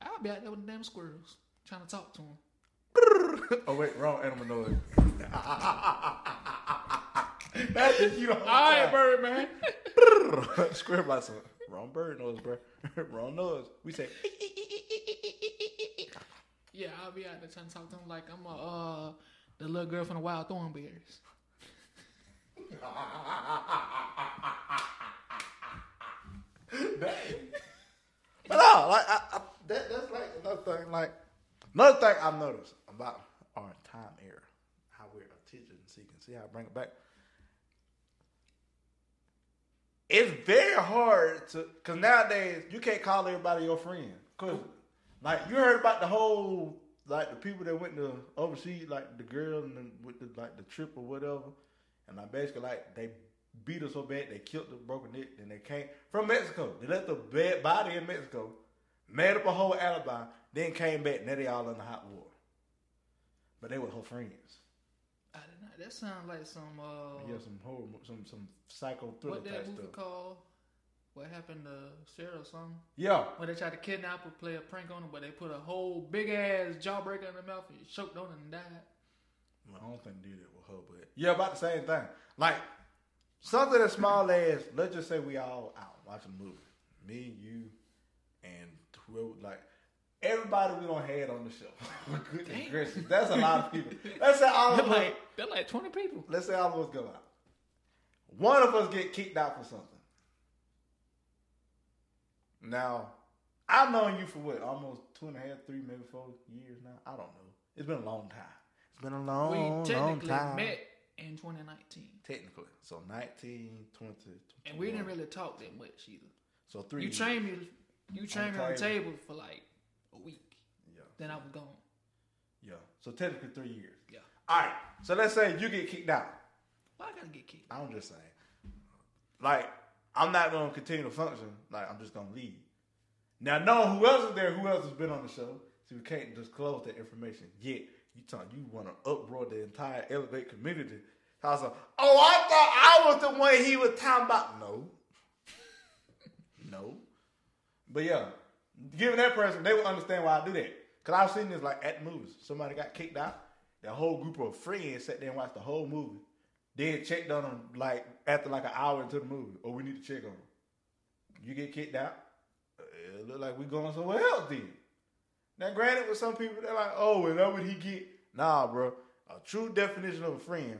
I'll be out there with the damn squirrels trying to talk to them. oh wait, wrong animal noise. That's you. whole All right, bird man. Square like some wrong bird noise, bro. wrong noise. We say. yeah, I'll be out there trying to talk to them like I'm a uh the little girl from the Wild Thornberrys. But no, like I, I, that, that's like another thing. Like another thing I've noticed about our time era, how we're attention seeking. See how I bring it back. It's very hard to, cause nowadays you can't call everybody your friend. Cause like you heard about the whole like the people that went to overseas, like the girl and the, with the like the trip or whatever, and I basically like they beat her so bad they killed the broken neck, and they came from Mexico. They left the bad body in Mexico, made up a whole alibi, then came back. Now they all in the hot water. But they were her friends. I don't. That sounds like some uh Yeah, some horror, some some psycho thriller what type that movie stuff. called? What happened to Sarah or something? Yeah, When they tried to kidnap her, play a prank on her, but they put a whole big ass jawbreaker in her mouth and choked on it and died. Well, I don't think they did it her, but yeah, about the same thing. Like something as small as let's just say we all out watching a movie, me, you, and whoever. Like everybody we don't have on the show. Goodness gracious, that's a lot of people. Let's say all of us. like they're like twenty people. Let's say all of us go out. One of us get kicked out for something. Now, I've known you for what, almost two and a half, three, maybe four years now. I don't know. It's been a long time. Been a long, we long technically time. met in 2019, Technically. So 19, 20, and we didn't really talk that much either. So three You trained me. You trained me on the table. table for like a week. Yeah. Then I was gone. Yeah. So technically three years. Yeah. All right. So let's say you get kicked out. Why I gotta get kicked? I'm just saying. Like, I'm not gonna continue to function. Like, I'm just gonna leave. Now, knowing who else is there, who else has been on the show, so we can't disclose that information yet. You talk, you want to uproar the entire Elevate community. I was like, oh, I thought I was the one he was talking about. No, no. But yeah, given that person, they would understand why I do that. Cause I've seen this like at the movies. Somebody got kicked out. That whole group of friends sat there and watched the whole movie. Then checked on them like after like an hour into the movie. Oh, we need to check on them. You get kicked out. uh, It look like we going somewhere else then. Now, granted, with some people, they're like, "Oh, is that what he get?" Nah, bro. A true definition of a friend.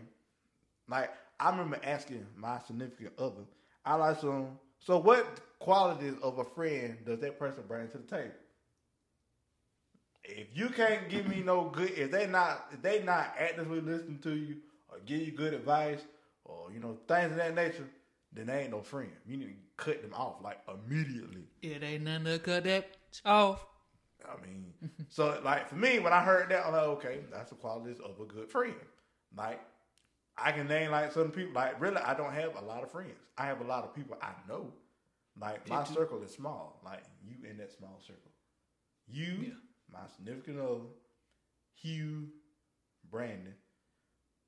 Like I remember asking my significant other, I like some. So, what qualities of a friend does that person bring to the table? If you can't give me no good, if they not, if they not actively listening to you or give you good advice or you know things of that nature, then they ain't no friend. You need to cut them off like immediately. It ain't nothing to cut that off. I mean, so like for me, when I heard that, I'm like, okay, that's the qualities of a good friend. Like, I can name like some people. Like, really, I don't have a lot of friends. I have a lot of people I know. Like, my circle is small. Like, you in that small circle. You, Yeah. my significant other, Hugh, Brandon.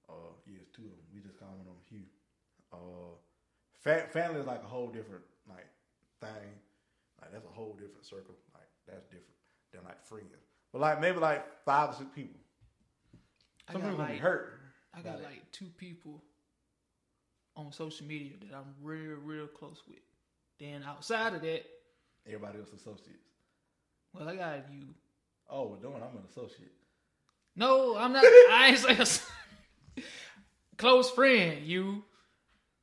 Uh, yes, two of them. We just call on Hugh. Uh, fa- family is like a whole different like thing. Like that's a whole different circle. Like that's different than like friends. But like maybe like five or six people. I Some got people be like hurt. I got like two people on social media that I'm real, real close with. Then outside of that, everybody else associates. well, I got you. Oh, doing I'm an associate. No, I'm not. I ain't saying a- close friend. You,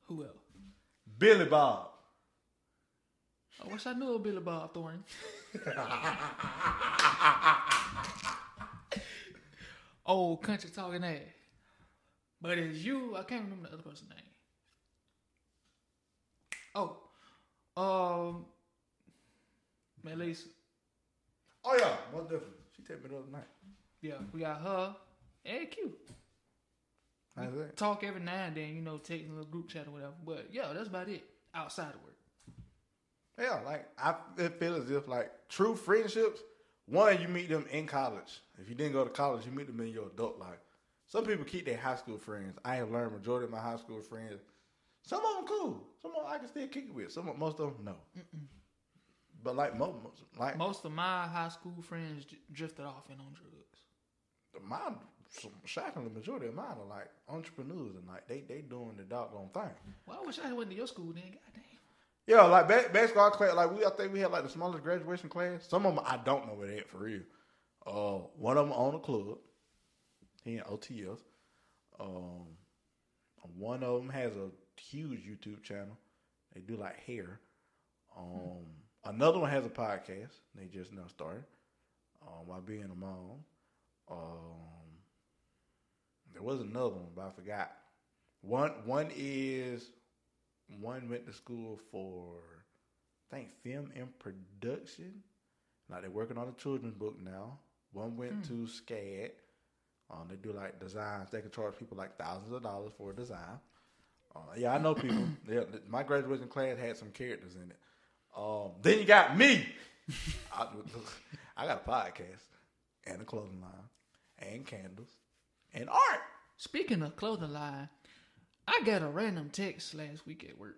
who else? Billy Bob. I wish I knew a Billy Bob Thornton. Old country talking ass. But it's you. I can't remember the other person's name. Oh, um, Melissa. Oh yeah, most definitely. She texted me the other night. Yeah, we got her and Q. How's that? Talk every now and then, you know, taking a little group chat or whatever. But yeah, that's about it. Outside of work. Yeah, like I feel as if like true friendships. One, you meet them in college. If you didn't go to college, you meet them in your adult life. Some people keep their high school friends. I have learned majority of my high school friends. Some of them cool. Some of them I can still kick it with. Some of, most of them no. But like most, like Most of my high school friends j- drifted off and on drugs. My some, shockingly, majority of mine are like entrepreneurs and like they they doing the doggone thing. Well, I wish I went to your school then. Goddamn. Yeah, like ba- basketball class, like we, I think we had like the smallest graduation class. Some of them I don't know where they at for real. Uh, one of them own a club. He in OTS. Um, one of them has a huge YouTube channel. They do like hair. Um, another one has a podcast. They just now started. Um, while being a mom. Um, there was another one, but I forgot. One one is one went to school for I think film and production. Like they're working on a children's book now. One went to SCAD. Um, they do like designs. They can charge people like thousands of dollars for a design. Uh, yeah, I know people. yeah, my graduation class had some characters in it. Um, then you got me. I, I got a podcast and a clothing line and candles and art. Speaking of clothing line, I got a random text last week at work.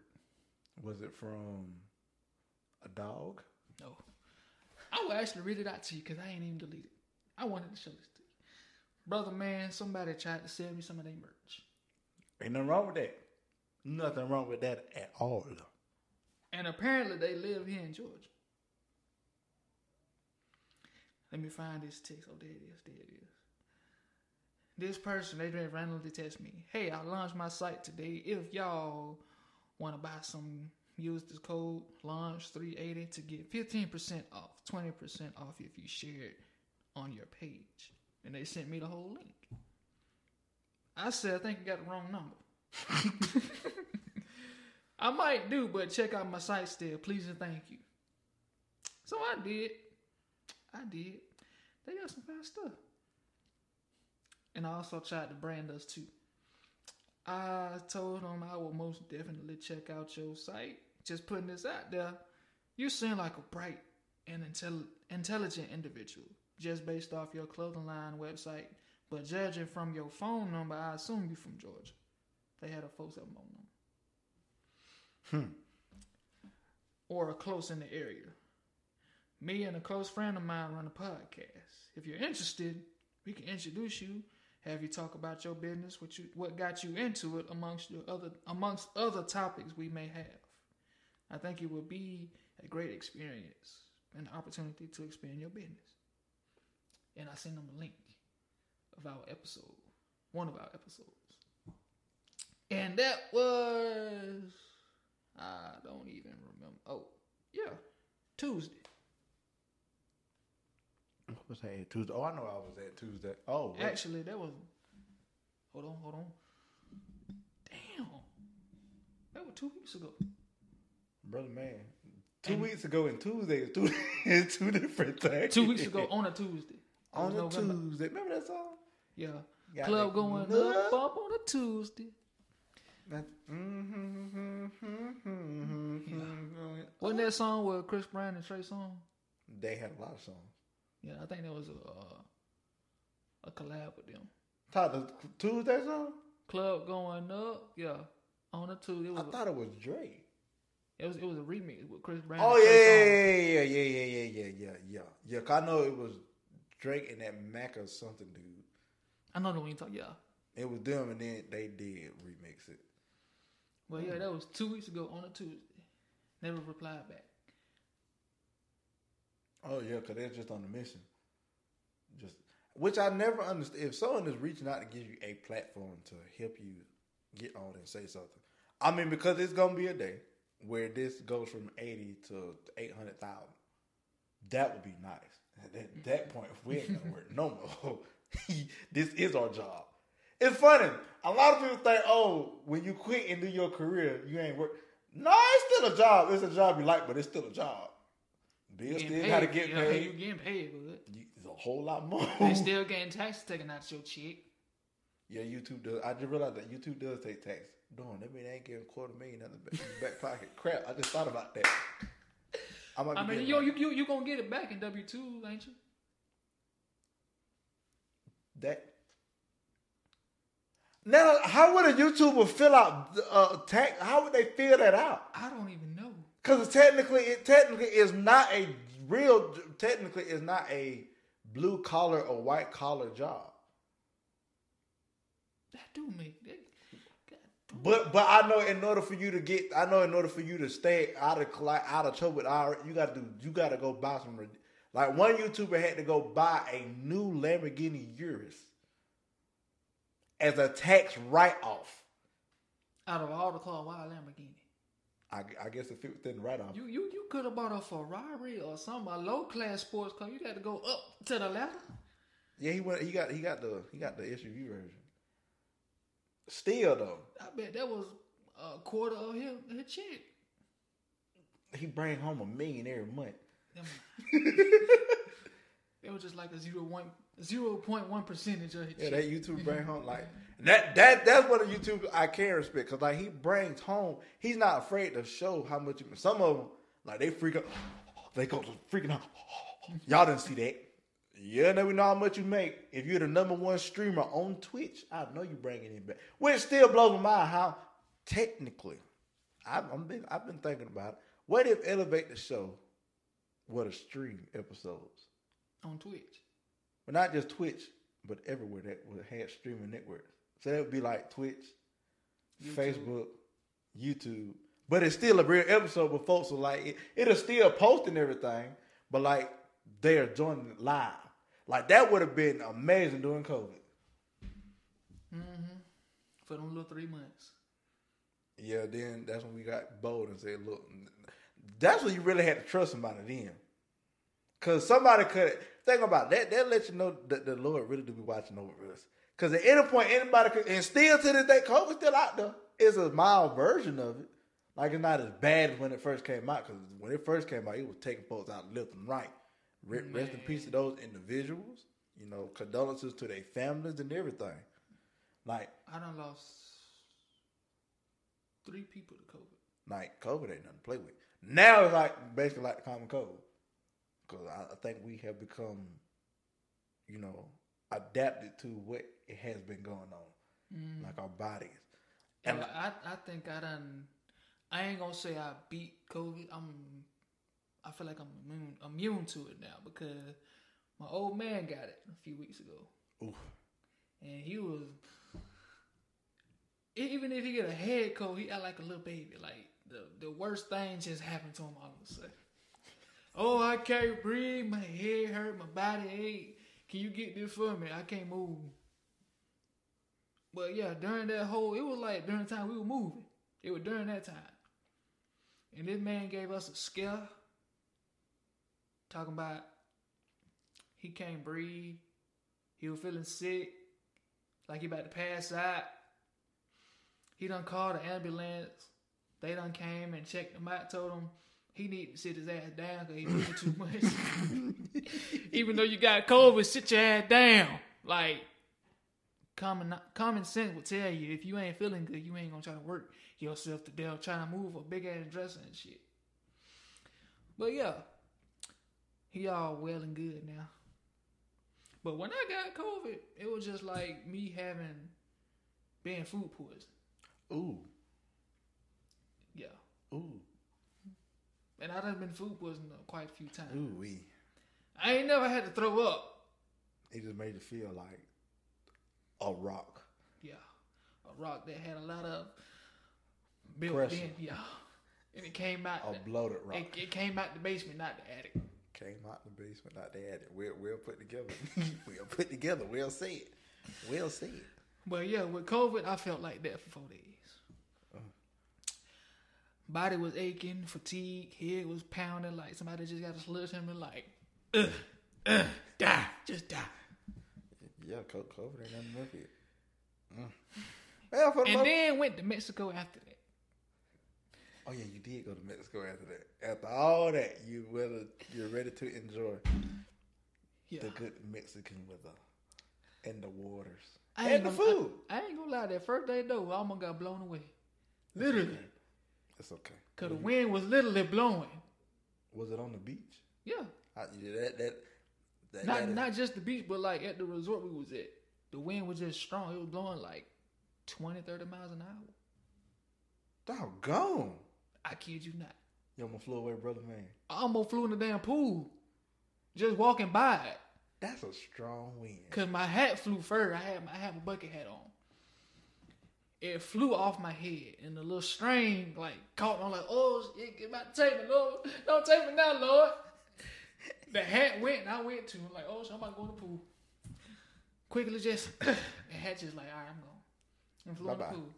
Was it from a dog? No. I will actually read it out to you because I ain't even deleted. I wanted to show this to you. Brother, man, somebody tried to sell me some of their merch. Ain't nothing wrong with that. Nothing wrong with that at all. And apparently they live here in Georgia. Let me find this text. Oh, there it is. There it is. This person, they just randomly text me, Hey, I launched my site today. If y'all want to buy some, use this code launch380 to get 15% off, 20% off if you share it on your page. And they sent me the whole link. I said, I think you got the wrong number. I might do, but check out my site still. Please and thank you. So I did. I did. They got some fast stuff. And I also tried to brand us too. I told them I will most definitely check out your site. Just putting this out there. You seem like a bright and intel- intelligent individual, just based off your clothing line website. But judging from your phone number, I assume you're from Georgia. They had a 470 number. Hmm. Or a close in the area. Me and a close friend of mine run a podcast. If you're interested, we can introduce you, have you talk about your business, what you what got you into it amongst your other amongst other topics we may have. I think it would be a great experience an opportunity to expand your business. And I sent them a link of our episode, one of our episodes. And that was I don't even remember. Oh, yeah, Tuesday. Was that? at Tuesday. Oh, I know I was at Tuesday. Oh, wait. Actually, that was. Hold on, hold on. Damn, that was two weeks ago. brother, man. Two weeks ago and Tuesday is two, two different things. Two weeks ago on a Tuesday. On a November. Tuesday. Remember that song? Yeah, Got club going up, up on a Tuesday. That, mm-hmm, mm-hmm, mm-hmm, mm-hmm, Wasn't that song with Chris Brown and Trey Songz? They had a lot of songs. Yeah, I think that was a uh, a collab with them. Todd, the Tuesday song? Club going up, yeah, on a Tuesday. It I was, a, thought it was Drake. it was it was a remix with Chris Brown. Oh yeah, Songz. yeah, yeah, yeah, yeah, yeah, yeah, yeah, yeah. 'Cause I know it was Drake and that Mac or something dude. I know the one you talk. Yeah, It was them, and then they did remix it. Well, yeah, that was two weeks ago on a Tuesday. Never replied back. Oh yeah, because they're just on the mission. Just which I never understand. If someone is reaching out to give you a platform to help you get on and say something, I mean, because it's gonna be a day. where this goes from eighty to eight hundred thousand. That would be nice. At that, point, we ain't gonna no more. this is our job. It's funny. A lot of people think, oh, when you quit and do your career, you ain't work. No, it's still a job. It's a job you like, but it's still a job. Bill Getting still got to get You paid. You getting paid good. You- It's a whole lot more. They still getting taxes taken out your check. yeah, YouTube does. I just realized that YouTube does take tax. Darn, that mean they ain't getting a quarter million out of the back, back pocket. Crap, I just thought about that. I might I mean, yo, you you you gonna get it back in W two, ain't you? that. Now, how would a YouTuber fill out uh, tax? How would they fill that out? I don't even know. Because technically, it technically is not a real. Technically, is not a blue collar or white collar job. That do make that. God, But but I know in order for you to get, I know in order for you to stay out of out of trouble you got to do, you got to go buy some. Like one YouTuber had to go buy a new Lamborghini Urus as a tax write off. out of all the cars, why a Lamborghini? I, I guess if it within the write off. You you you could have bought a Ferrari or some a low class sports car. You got to go up to the ladder. Yeah, he went. He got he got the he got the SUV version. Still though, I bet that was a quarter of his, his check. he bring home a million every month. It was just like a zero one zero point one percentage of his Yeah, check. that YouTube bring home like that. That that's what a YouTube I can respect because like he brings home. He's not afraid to show how much. Some of them like they freak out. They go freaking out. Y'all didn't see that. Yeah, now we know how much you make. If you're the number one streamer on Twitch, I know you bringing it back. Which still blows my mind how technically, I've, I'm been I've been thinking about it. What if Elevate the Show were a stream episodes? on Twitch. But not just Twitch, but everywhere that would had streaming networks. So that would be like Twitch, YouTube. Facebook, YouTube. But it's still a real episode, but folks are like, it, it'll still post and everything, but like they are joining it live. Like that would have been amazing during COVID. Mm-hmm. For them little three months. Yeah, then that's when we got bold and said, look, that's when you really had to trust somebody then. Cause somebody could think about that. That let you know that the Lord really do be watching over us. Cause at any point, anybody could, and still to this day, COVID still out there. It's a mild version of it. Like it's not as bad as when it first came out. Cause when it first came out, it was taking folks out left and right. Re- Rest in peace to those individuals. You know, condolences to their families and everything. Like, I done lost three people to COVID. like COVID ain't nothing to play with. Now it's like basically like the common cold. Because I, I think we have become, you know, adapted to what it has been going on, mm. like our bodies. And And I, I think I done. I ain't gonna say I beat COVID. I'm. I feel like I'm immune, immune to it now because my old man got it a few weeks ago, Oof. and he was. Even if he get a head cold, he act like a little baby. Like the the worst thing just happened to him. I would say. Oh, I can't breathe. My head hurt. My body ache. Can you get this for me? I can't move. But yeah, during that whole, it was like during the time we were moving. It was during that time. And this man gave us a scare. Talking about he can't breathe. He was feeling sick. Like he about to pass out. He done called the ambulance. They done came and checked him out, told him he need to sit his ass down because he doing too much. Even though you got COVID, sit your ass down. Like common common sense would tell you if you ain't feeling good, you ain't gonna try to work yourself to death trying to move a big ass dresser and shit. But yeah, he all well and good now. But when I got COVID, it was just like me having being food poison. ooh, Yeah, ooh, and I done been food poisoned quite a few times. ooh, wee. I ain't never had to throw up. It just made you feel like a rock. Yeah, a rock that had a lot of built Pressure. in. Yeah, and it came out. A bloated rock. It, it came out the basement, not the attic. Came out the basement, not the attic. We'll, we'll put together. we'll put together. We'll see it. We'll see it. But yeah, with COVID, I felt like that for four days. Body was aching, fatigue, head was pounding like somebody just got a sledgehammer, like, ugh, ugh, die, just die. Yeah, co- COVID ain't nothing with it. Mm. Well, for the And then went to Mexico after that. oh yeah, you did go to Mexico after that. After all that, you whether you're ready to enjoy Yeah. the good Mexican weather and the waters I and the gonna- food. I, I ain't gonna lie, that first day though, I almost got blown away. Literally. It's okay. Cause the wind was literally blowing. Was it on the beach? Yeah. I, that that that, Not that is- not just the beach, but like at the resort we was at. The wind was just strong. It was blowing like 20, 30 miles an hour. doggone. I kid you not. Yo, my flew away, brother, man. I almost flew in the damn pool. Just walking by it. That's a strong wind. Cause my hat flew first. I had my I had my bucket hat on. It flew off my head and the little string like caught. I'm like, oh get about to take me, Lord. Don't take me now, Lord. The hat went and I went to. I'm like, oh shit, I'm about to go in the pool. Quickly just the hat just like, all right, I'm going. And flew in the pool.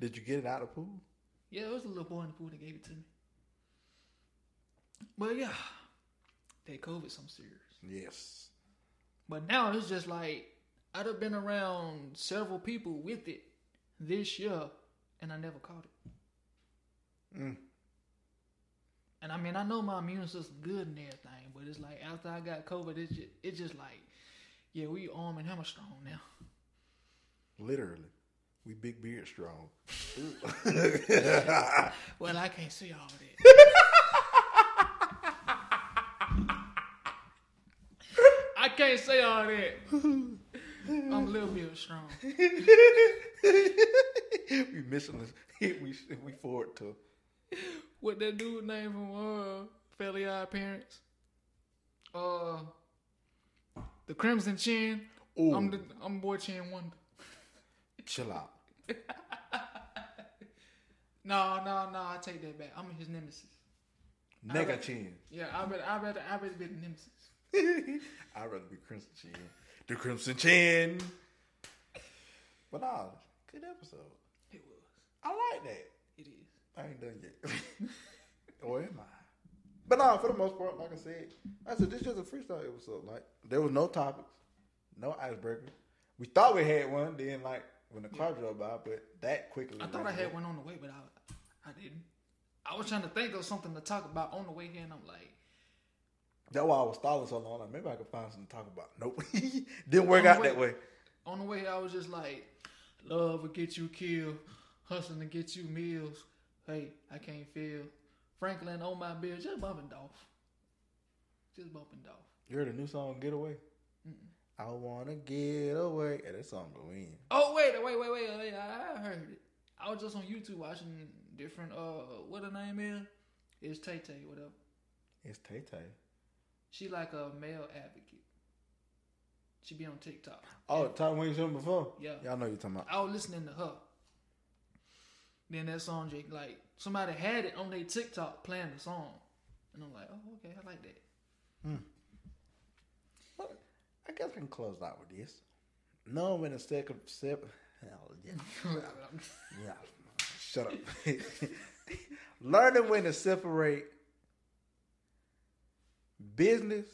Did you get it out of the pool? Yeah, it was a little boy in the pool that gave it to me. But yeah, that COVID some serious. Yes. But now it's just like I'd have been around several people with it this year, and I never caught it. Mm. And I mean, I know my immune system good and everything, but it's like after I got COVID, it's just, it's just like, yeah, we arm and hammer strong now. Literally. We big beard strong. Well, I can't say all of that. I can't say all that. I'm a little bit strong. we missing this. We we forward to. What that dude name from uh Fairly Odd Parents? Uh The Crimson Chin. Ooh. I'm the I'm boy Chin Wonder. Chill out. No, no, no, I take that back. I'm his nemesis. Nigga chin. Yeah, I better I better I better be the nemesis. I'd rather be Crimson Chin. The Crimson Chin. But nah, good episode. It was. I like that. It is. I ain't done yet. or am I? But nah, for the most part, like I said, I said this just a freestyle episode. Like there was no topics, no icebreaker. We thought we had one, then like when the car drove by, but that quickly. I thought I had one on the way, but I I didn't. I was trying to think of something to talk about on the way here, and I'm like, That's why I was stalling so long. Like maybe I could find something to talk about. Nope, didn't work out way- that way. on the way, I was just like, love will get you killed, hustling to get you meals. Hey, I can't feel. Franklin on my bill, just bumping Dolph. Just bumping Dolph. You heard a new song, "Get Away." I wanna get away. Yeah, that song go in. Oh wait, wait, wait, wait, wait! I I heard it. I was just on YouTube watching different. Uh, what her name is? It's Tay Tay, whatever. It's Tay Tay. She like a male advocate. She be on TikTok. Oh, Tom Wayne seen before. Yeah. y'all know you're talking about. I was listening to her. Then that song, Jake, like somebody had it on their TikTok playing the song, and I'm like, oh, okay, I like that. Hmm. Well, I guess I can close out with this. Knowing when to step, step, hell yeah, yeah, shut up. Learning when to separate business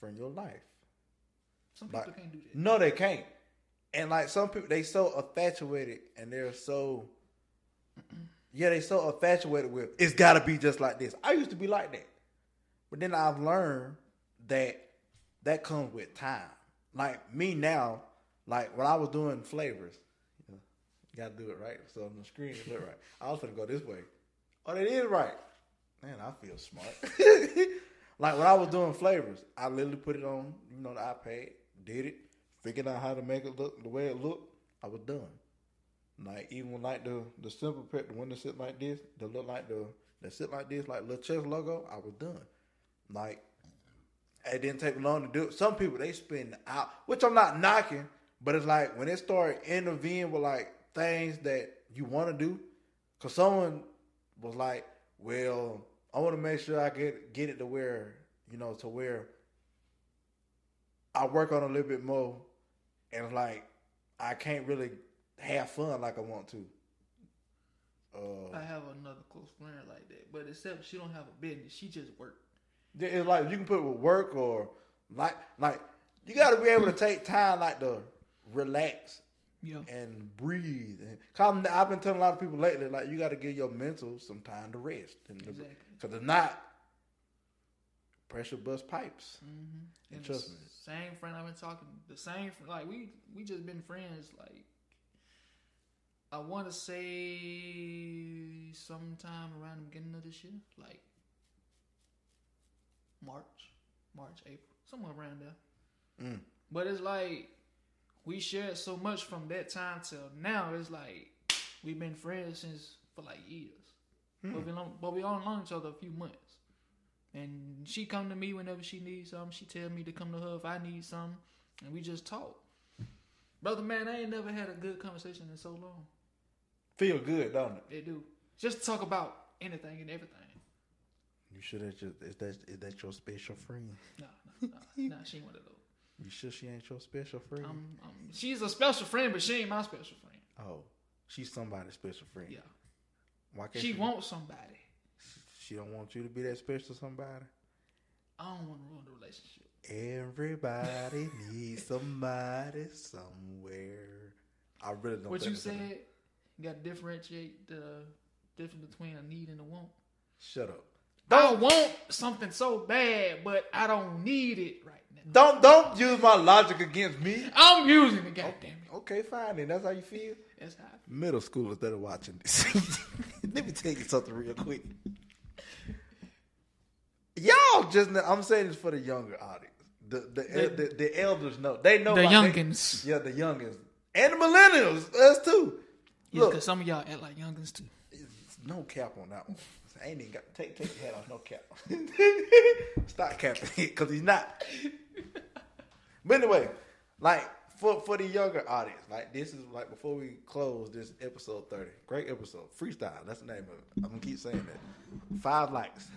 from your life. Some people Like, can't do that. No, they can't. And like some people, they so infatuated and they're so, yeah, they so infatuated with it's got to be just like this. I used to be like that, but then I've learned that that comes with time. Like me now, like when I was doing flavors, you, know, got to do it right. So on the screen, it look right. I was gonna go this way. Oh, it is right. Man, I feel smart. like when I was doing flavors, I literally put it on, you know, the iPad, did it, figured out how to make it look the way it looked. I was done. Like even like the the simple pet, the one that sit like this, that look like the that sit like this, like little chess logo, I was done. Like it didn't take long to do it. Some people they spend out, which I'm not knocking, but it's like when it start intervening with like things that you want to do, cause someone was like, well, I want to make sure I get get it to where you know to where I work on a little bit more, and like I can't really have fun like I want to. Uh, I have another close friend like that, but except she don't have a business. She just work. It's like you can put it with work or like like you got to be able to take time like to relax Yeah. and breathe. And I've been telling a lot of people lately like you got to give your mental some time to rest. And Exactly. Because if not, pressure bust pipes. Mm-hmm. And trust me. Same friend I've been talking. The same like we we just been friends. Like I want to say sometime around the beginning of this year, like March, March, April, somewhere around there. Mm. But it's like we shared so much from that time till now. It's like we've been friends since for like years. Hmm. But we long, but we only known each other a few months. And she come to me whenever she needs something. She tell me to come to her if I need something, and we just talk. Brother, man, I ain't never had a good conversation in so long. Feel good, don't it? They do just talk about anything and everything. You sure that your, is that is that your special friend? No, no, no, no, she ain't one of those. You sure she ain't your special friend? Um, um, she's a special friend, but she ain't my special friend. oh, she's somebody's special friend. Yeah, Why can't she she wants somebody. She don't want you to be that special somebody. I don't want to ruin the relationship. Everybody needs somebody somewhere. I really don't. what you said, you got to differentiate the difference between a need and a want. Shut up. I want something so bad, but I don't need it right now. Don't don't use my logic against me. I'm using it, goddamn it. Okay, fine. Then that's how you feel. That's how I feel. Middle schoolers that are watching this. Let me tell you something real quick. Y'all just I'm saying this for the younger audience. The the The- the, the, elders know. They know The like they- youngins. yeah, the youngins. And the millennials, us too. Yeah, Look, because some of y'all act like youngins too. It's no cap on that one. I ain't even got take take your hat off. No cap. Stop capping it because he's not. But anyway, like for for the younger audience, like this is like before we close this episode thirty, great episode, freestyle. That's the name of it. I'm gonna keep saying that. Five likes.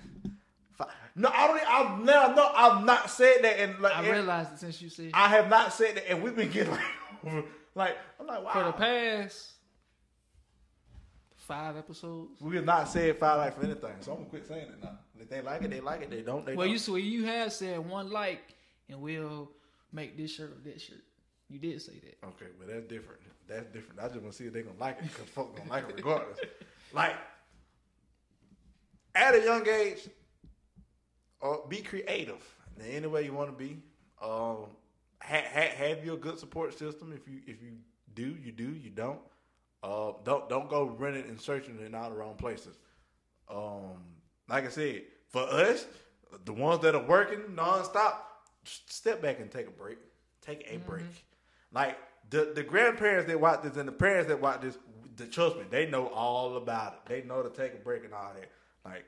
Five. No, I don't. I'm now. No, I've not said that. And like, I realized it since you said I have not said that, and we've been getting like, like I'm like, wow. for the past five episodes. We have not said five likes for anything, so I'm gonna quit saying it now. If they like it, they like it. They don't, they Well, don't. you swear you have said one like, and we'll make this shirt or that shirt. You did say that. Okay, but that's different. That's different. I just want to see if they're gonna like it because folks gonna like it regardless. like at a young age, uh, be creative in any way you want to be. Um, ha- ha- have your good support system. If you if you do, you do. You don't. Uh, don't don't go running and searching in all the wrong places. Um, like I said, for us, the ones that are working nonstop, step back and take a break. Take a break. Mm-hmm. Like the the grandparents that watch this and the parents that watch this, the, trust me, they know all about it. They know to take a break and all that. Like,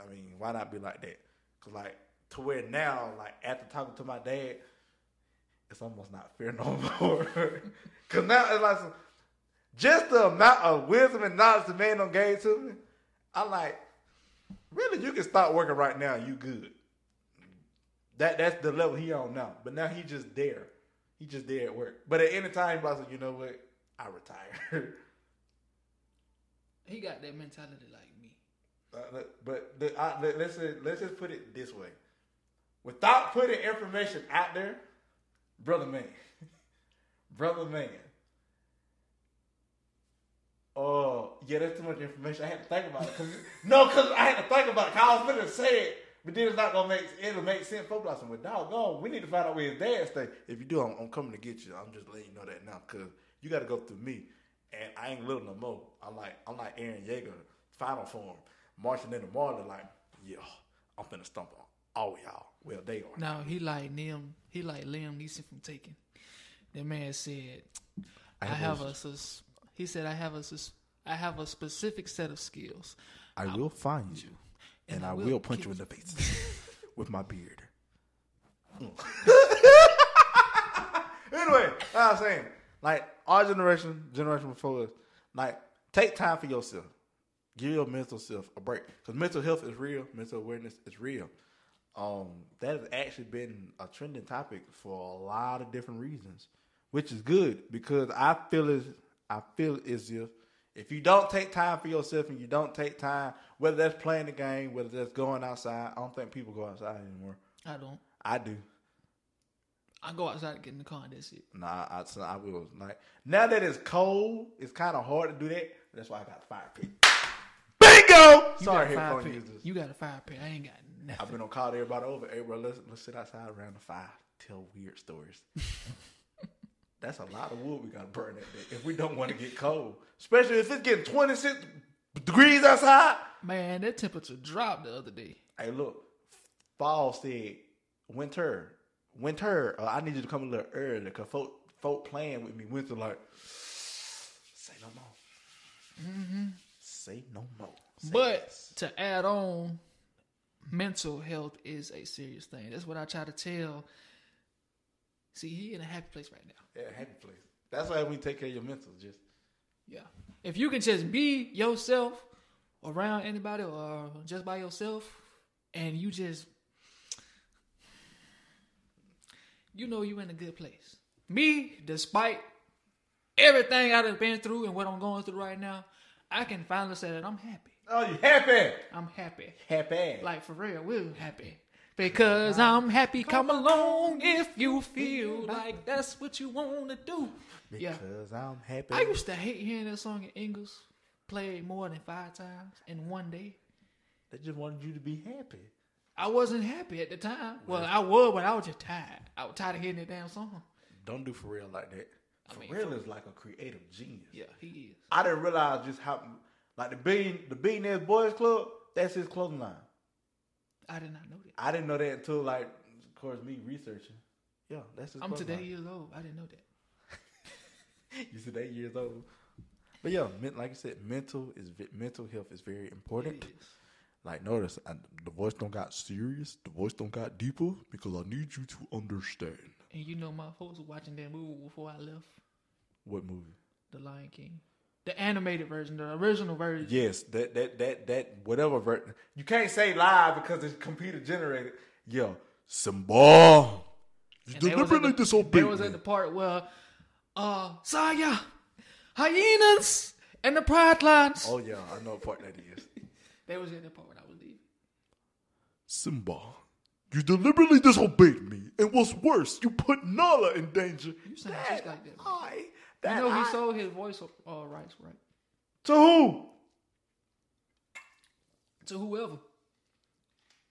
I mean, why not be like that? Cause like to where now, like after talking to my dad, it's almost not fair no more. Cause now it's like just the amount of wisdom and knowledge the man done gave to me. I'm like, really, you can start working right now. You good. That that's the level he on now. But now he just there. He just there at work. But at any time, I was like, you know what? I retire. He got that mentality like me. Uh, but the, I, let, let's say, let's just put it this way: without putting information out there, brother man, brother man. Oh yeah, that's too much information. I had to think about it. Cause, no, because I had to think about it. 'cause I was gonna say it, but then it's not gonna make it'll make sense. Folks like, well, doggone, we need to find out where his dad stay. If you do, I'm, I'm coming to get you. I'm just letting you know that now, because you got to go through me, and I ain't little no more. I'm like I'm like Eren Yeager, final form, marching in the morning, like yeah, I'm finna stump on all y'all. Well, they are. No, he like Liam. He like Liam Neeson from Taken. That man said, "I have a." sus- He said, "I have a. sus- I have a specific set of skills. I will find you, and, I, will, punch you in the face with my beard. Mm. anyway, I was saying, like our generation, generation before us, like take time for yourself. Give your mental self a break because mental health is real. Mental awareness is real. Um, that has actually been a trending topic for a lot of different reasons, which is good because I feel as I feel as if If you don't take time for yourself and you don't take time, whether that's playing the game, whether that's going outside, I don't think people go outside anymore. I don't. I do. I go outside and get in the car and that's it. Nah, I, I, will. Like now that it's cold, it's kind of hard to do that. That's why I got the fire pit. Bingo! You Sorry, got a fire headphone pit. users. You got a fire pit. I ain't got nothing. I've been on call to everybody over. Hey, bro, let's let's sit outside around the fire, tell weird stories. That's a lot of wood we gotta burn that day if we don't want to get cold, especially if it's getting twenty six degrees outside. Man, that temperature dropped the other day. Hey, look, fall said winter, winter. Uh, I need you to come a little early because folk, folk playing with me. Winter like, say no more. Say no more. Say But to add on, mental health is a serious thing. That's what I try to tell. See, he in a happy place right now. yeah, happy place. That's why we take care of your mental. Just Yeah. If you can just be yourself around anybody or just by yourself and you just you know you in a good place. Me, despite everything I've been through and what I'm going through right now, I can finally say that I'm happy. oh, you happy, I'm happy. happy. Like for real, we're happy. Because I'm happy. Come along if you feel like that's what you want to do. Yeah. because I'm happy. I used to hate hearing that song in English played more than five times in one day. they just wanted you to be happy. I wasn't happy at the time. Well, I was, but I was just tired. I was tired of hearing that damn song. Don't do for real like that. For mean, real is like a creative genius. Yeah, he is. I didn't realize just how like the billion the billionaires boys club. That's his clothing line. I did not know that. I didn't know that until like, of course, me researching. Yeah, that's his. I'm today line. years old. I didn't know that. You today years old. But yeah, like I said, mental is mental health is very important. It is. Like notice, I, the voice don't got serious. The voice don't got deeper because I need you to understand. And you know, my folks were watching that movie before I left What movie? The Lion King. The animated version, the original version. Yes, that that that that whatever ver- you can't say live because it's computer generated. Yeah, Simba, you And they was at deliberately disobeyed They was me. at the part where, uh, Saya, hyenas, and the pride lines. Oh yeah, I know what part that is. They was in the part when I was leaving. Simba, you deliberately disobeyed me, and what's worse, you put Nala in danger. You sound just like that. I, You know, he I- sold his voice uh, rights, right? to who? To whoever.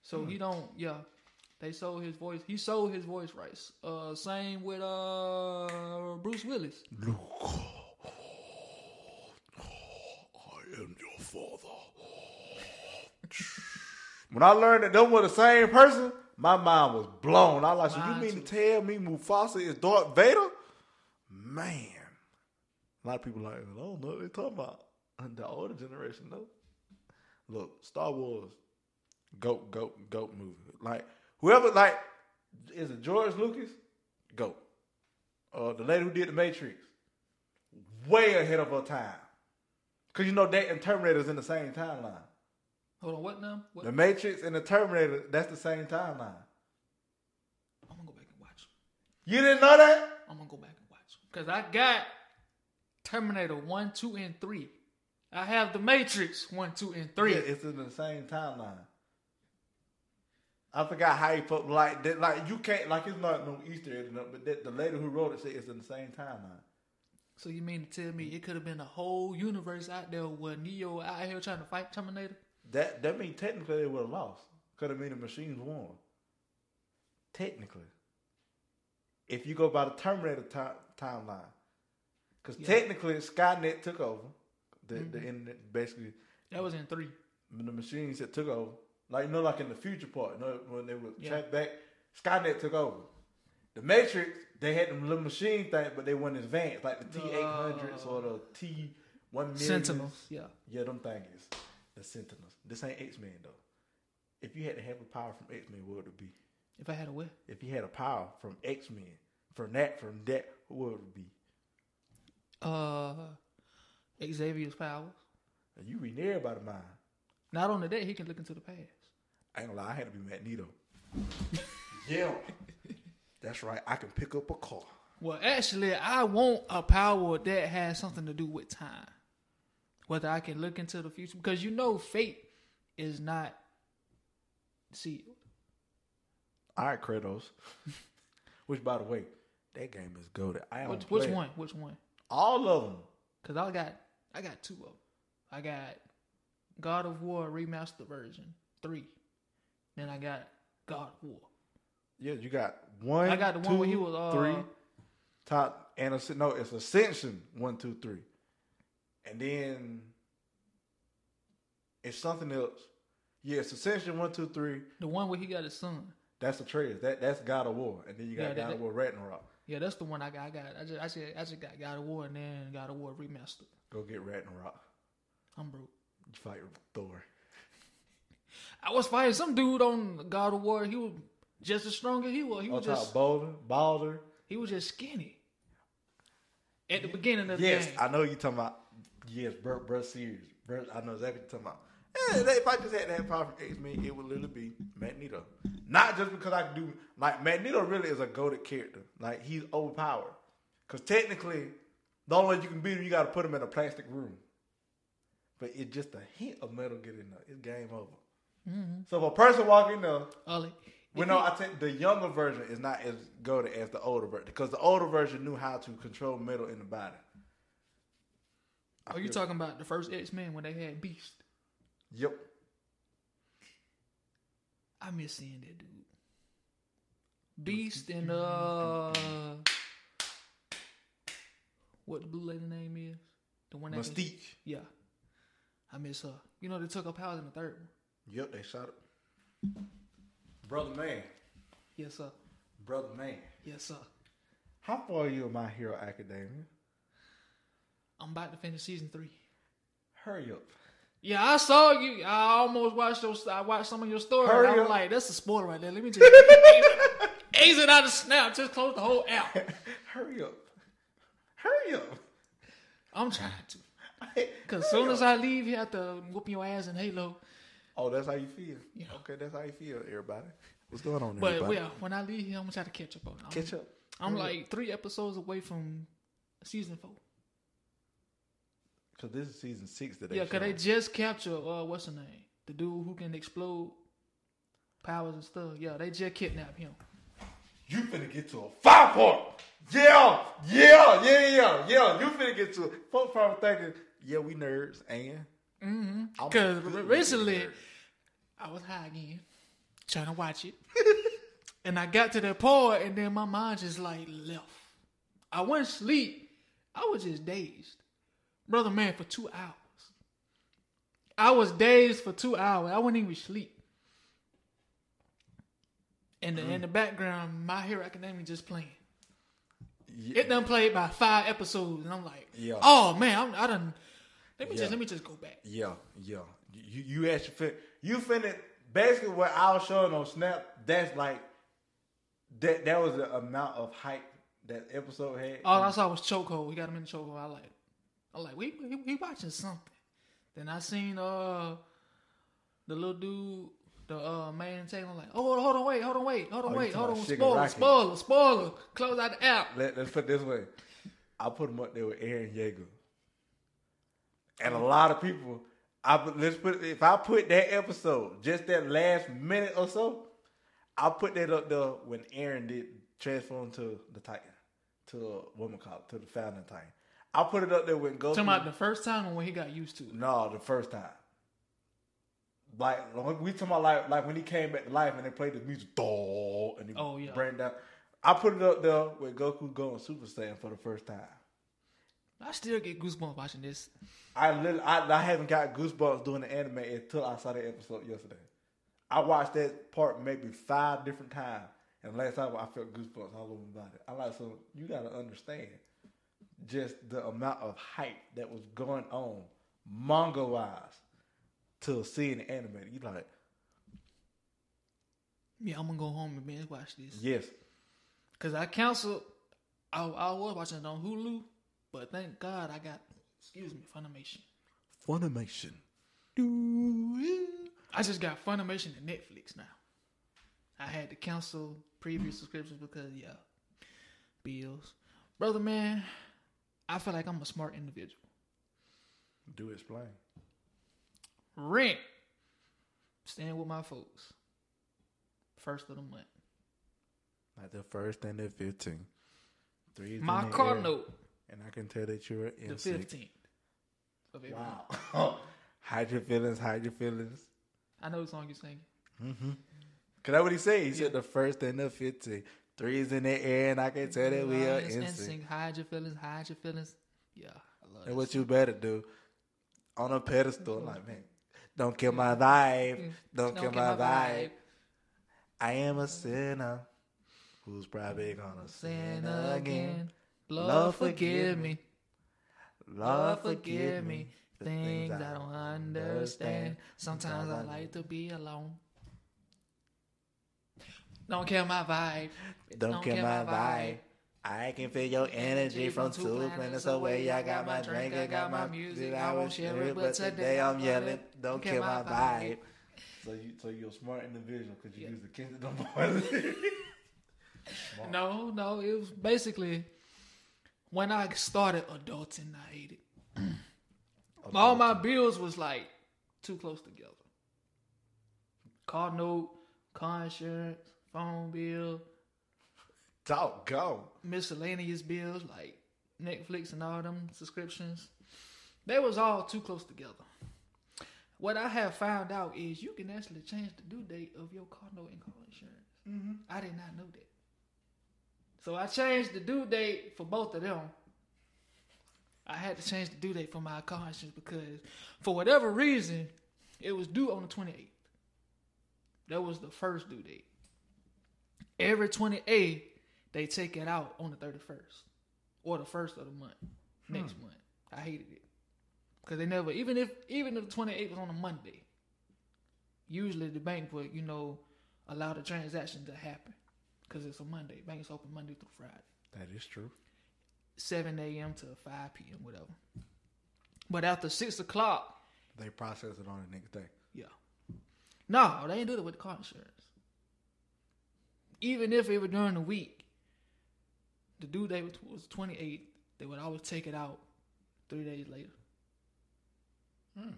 So he don't, yeah. They sold his voice. He sold his voice rights. Uh, same with uh Bruce Willis. Luke, I am your father. when I learned that them were the same person, my mind was blown. I was like, so you mean too. to tell me Mufasa is Darth Vader? Man. A lot of people like, I don't know what they talking about. And the older generation, though. Look, Star Wars, goat, goat, goat movie. Like, whoever, like, is it George Lucas? Goat. Uh, the lady who did The Matrix, way ahead of her time. Because you know that and Terminator's in the same timeline. Hold on, what now? What? The Matrix and the Terminator, that's the same timeline. I'm gonna go back and watch. You didn't know that? I'm gonna go back and watch because I got Terminator one, two, and three. I have the Matrix one, two, and three. Yeah, it's in the same timeline. I forgot how he put like that. Like you can't like it's not no Easter egg, but that, the lady who wrote it said it's in the same timeline. So you mean to tell me it could have been a whole universe out there where Neo out here trying to fight Terminator? That that means technically they would have lost. Could have mean the machines won. Technically, if you go by the Terminator ti- timeline, because Yeah. technically Skynet took over the the mm-hmm. internet. Basically, That was in three. the machines that took over. Like you know, like in the future part, you know, when they would Yeah. track back, Skynet took over. The Matrix, they had them little machine thing, but they weren't advanced, like the T eight hundreds or the T one million. Sentinels. Yeah. Yeah, them things. The Sentinels. This ain't X Men though. If you had to have a power from X Men, what would it be? If I had a whip. If you had a power from X Men, from that, from that, what would it be? Uh Xavier's powers. And you reading everybody's mind. Not only that, he can look into the past. I ain't gonna lie, I had to be Magneto. yeah. That's right. I can pick up a car. Well, actually, I want a power that has something to do with time. whether I can look into the future because you know fate is not sealed. All right, Kratos. Which, by the way, that game is goaded. I Which, which one? Which one? All of them. Cause I got I got two of them. I got God of War remastered version three. Then I got God of War. Yeah, you got one. I got the one where he was, uh, three, top and Asc- no, it's Ascension one, two, three, and then it's something else. Yeah, it's Ascension one, two, three. The one where he got his son. That's the Atreus. That that's God of War, and then you got Yeah, that- God of War Ragnarok. Yeah, that's the one I got. I got. I just, I just, I just got God of War and then God of War remastered. Go get Ragnarok. I'm broke. You fight Thor. I was fighting some dude on God of War. He was just as strong as he was. He was just, Baldur. he was just skinny. At the beginning of the Yes, game. I know you talking about. Yes, Sears. Burt, I know exactly what you're talking about. Yeah, if I just had that power from X Men, it would literally be Magneto. Not just because I can do like Magneto. Really is a goaded character. Like he's overpowered. Because technically, the only way you can beat him, you got to put him in a plastic room. But it's just a hint of metal getting in there. It's game over. Mm-hmm. So if a person walk in there, Ollie, well, no, I think the younger version is not as goaded as the older version because the older version knew how to control metal in the body. I Are you talking about the first X Men when they had Beast? Yep. I miss seeing that dude. Beast and uh, what the blue lady name is? The one that can- Mystique. yeah, I miss her. You know they took her powers in the third one. Yep, they shot it. Brother man. Yes sir. Brother man. Yes sir. How far are you in My Hero Academia? I'm about to finish season three. Hurry up. Yeah, I saw you. I almost watched your. I watched some of your stories. Hurry I was up. like, "That's a spoiler right there." Let me just exit out of Snap. Just close the whole app. Hurry up. Hurry up. I'm trying to. Cause as soon as I leave, you have to whoop your ass in Halo. Oh, that's how you feel. Yeah. Okay, that's how you feel, everybody. What's going on, But everybody? yeah, when I leave here, I'm gonna try to catch up on it. I'm, Catch up. I'm like three episodes away from season four. Cause this is season six that they Yeah, cause they just capture uh, what's her name, the dude who can explode powers and stuff. Yeah, they just kidnapped him. You finna get to a five point. Yeah, yeah, yeah, yeah, yeah. You finna get to it. Folks probably thinking, yeah, we nerds, and Mm-hmm. Cause good recently, nerd. I was high again, trying to watch it, and I got to that part, and then my mind just like left. I went to sleep. I was just dazed, brother. Man, for two hours. I was dazed for two hours. I wouldn't even sleep. And the, in the background, My Hero Academia just playing. Yeah. It done played by five episodes, and I'm like, Yeah. oh man, I'm, I done. Let me Yeah. just let me just go back. Yeah, yeah. You you actually fin you finna basically what I was showing on Snap. That's like that. That was the amount of hype that episode had. All I saw was chokehold. We got him in the chokehold. I like, I like, we we, we watching something. Then I seen uh the little dude, the uh main. I'm like, oh hold on, wait, hold on, wait, hold on, Oh, wait, hold on, spoiler, Rocket. spoiler, spoiler. Close out the app. Let, let's put it this way. I put him up there with Eren Yeager, and a lot of people. I put- let's put if I put that episode, just that last minute or so, I put that up there when Eren did transform to the Titan, to a woman called to the founding Titan. I put it up there when Goku. Talking about the first time when he got used to it. No, the first time. Like we talking about like like when he came back to life and they played the music, "Dawg," and he Oh, yeah. bring down. I put it up there with Goku going Super Saiyan for the first time. I still get goosebumps watching this. I literally, I, I haven't got goosebumps doing the anime until I saw that episode yesterday. I watched that part maybe five different times, and last time I felt goosebumps all over my body. I like so you got to understand just the amount of hype that was going on manga wise to seeing the anime. You like Yeah, I'm gonna go home and binge watch this. yes, Cause I canceled. I, I was watching it on Hulu, but thank God I got excuse me Funimation. Funimation. I just got Funimation and Netflix now. I had to cancel previous subscriptions because yeah, bills, brother man. I feel like I'm a smart individual. Do explain. Rent. Staying with my folks. First of the month. Like the first and the fifteenth. Three. My car note. And I can tell that you're in The fifteenth. Of every month. Wow. hide your feelings. Hide your feelings. I know the song you're singing. Mm-hmm. Cause that's what he said. He said the first and the fifteenth. Threes in the air, and I can tell that we are in and sync. sing, hide your feelings, hide your feelings. Yeah, I love And what you better do on a pedestal, like man, don't kill my vibe, don't, kill my, vibe. I am a sinner who's probably gonna sin Sin again. again. Lord, Lord, forgive me. Lord, forgive me things I don't understand. Sometimes I like to be alone. Don't kill my vibe. Don't kill my vibe. I can feel your energy from two planets away. I got my drink, I got my music. I won't share it, but today I'm yelling. Don't kill my vibe. So you, so you're a smart individual because you Yeah. use the Kingdom Boys. No, no, it was basically when I started adulting, I hated. All my bills was like too close together. Car note, car insurance, phone bill, Talk, go. miscellaneous bills like Netflix and all them subscriptions. They was all too close together. What I have found out is you can actually change the due date of your car note and car insurance. Mm-hmm. I did not know that. So I changed the due date for both of them. I had to change the due date for my car insurance because for whatever reason, it was due on the 28th. That was the first due date. Every 28th, they take it out on the 31st or the first of the month, next hmm. month. I hated it because they never, even if even if the 28th was on a Monday, usually the bank would, you know, allow the transaction to happen because it's a Monday. Banks open Monday through Friday. That is true. 7 a.m. to 5 p.m., whatever. But after 6 o'clock, They process it on the next day. yeah. No, they ain't do it with the car insurance. Even if it were during the week, the due date was- was 28th, they would always take it out three days later. Hmm.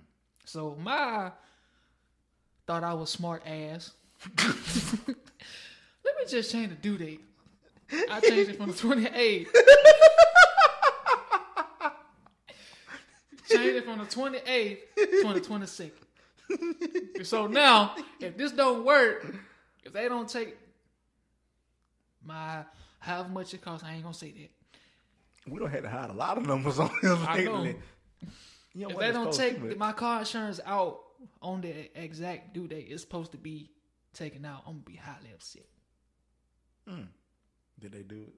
So my thought I was smart ass. Let me just change the due date. I changed it from the 28th. Changed it from the 28th to the 22nd. so now, if this don't work, if they don't take my however much it costs, I ain't gonna say that. We don't have to hide a lot of numbers on here know. lately. You know If they don't supposed to take my car insurance out on the exact due date it's supposed to be taken out, I'm gonna be highly upset. Hmm. Did they do it?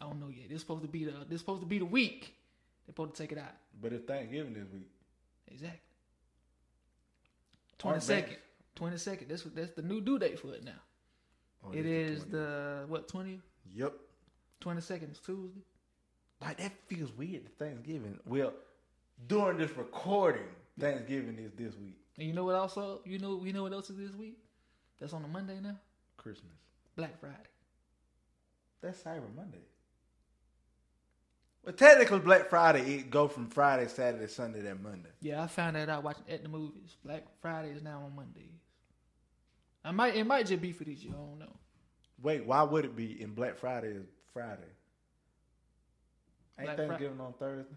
I don't know yet. This supposed to be the this supposed to be the week. They're supposed to take it out. But if Thanksgiving this week, Exactly. Twenty second. Twenty second. That's what that's the new due date for it now. Oh, it's is 20th. the what twentieth? Yep. Twenty second is Tuesday. Like that feels weird. Thanksgiving. Well, during this recording, Thanksgiving is this week. And you know what also you know you know what else is this week? That's on a Monday now? Christmas. Black Friday. That's Cyber Monday. Well, technically, Black Friday it go from Friday, Saturday, Sunday, then Monday. Yeah, I found that out watching at the movies. Black Friday is now on Mondays. I might it might just be for this year. I don't know. Wait, why would it be in Black Friday is Friday? Ain't Black Fri- Thanksgiving on Thursday?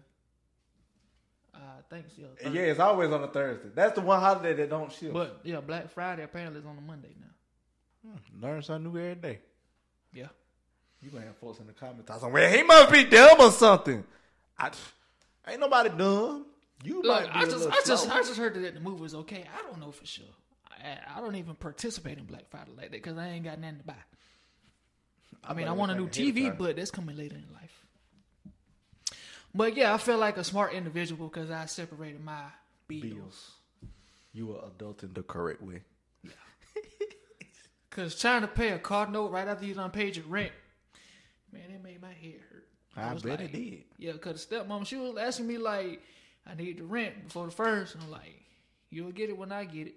Uh, thanks, yeah. Yeah, it's always on a Thursday. That's the one holiday that don't shift. But yeah, Black Friday apparently is on a Monday now. Learn something new every day. Yeah. You gonna have folks in the comments talking, well, he must be dumb or something. I, ain't nobody dumb. You Look, might be I just, I just. I just heard that the movie was okay. I don't know for sure. I, I don't even participate in Black Friday like that because I ain't got nothing to buy. I mean, I want a new taken ahead of TV, but that's coming later in life. But yeah, I feel like a smart individual because I separated my bills. Bills. You were adulting the correct way. Because trying to pay a card note right after you done paid your rent, man, it made my head hurt. I was bet like- it did. Yeah, because the stepmom, she was asking me, like, I need the rent before the first. And I'm like, you'll get it when I get it.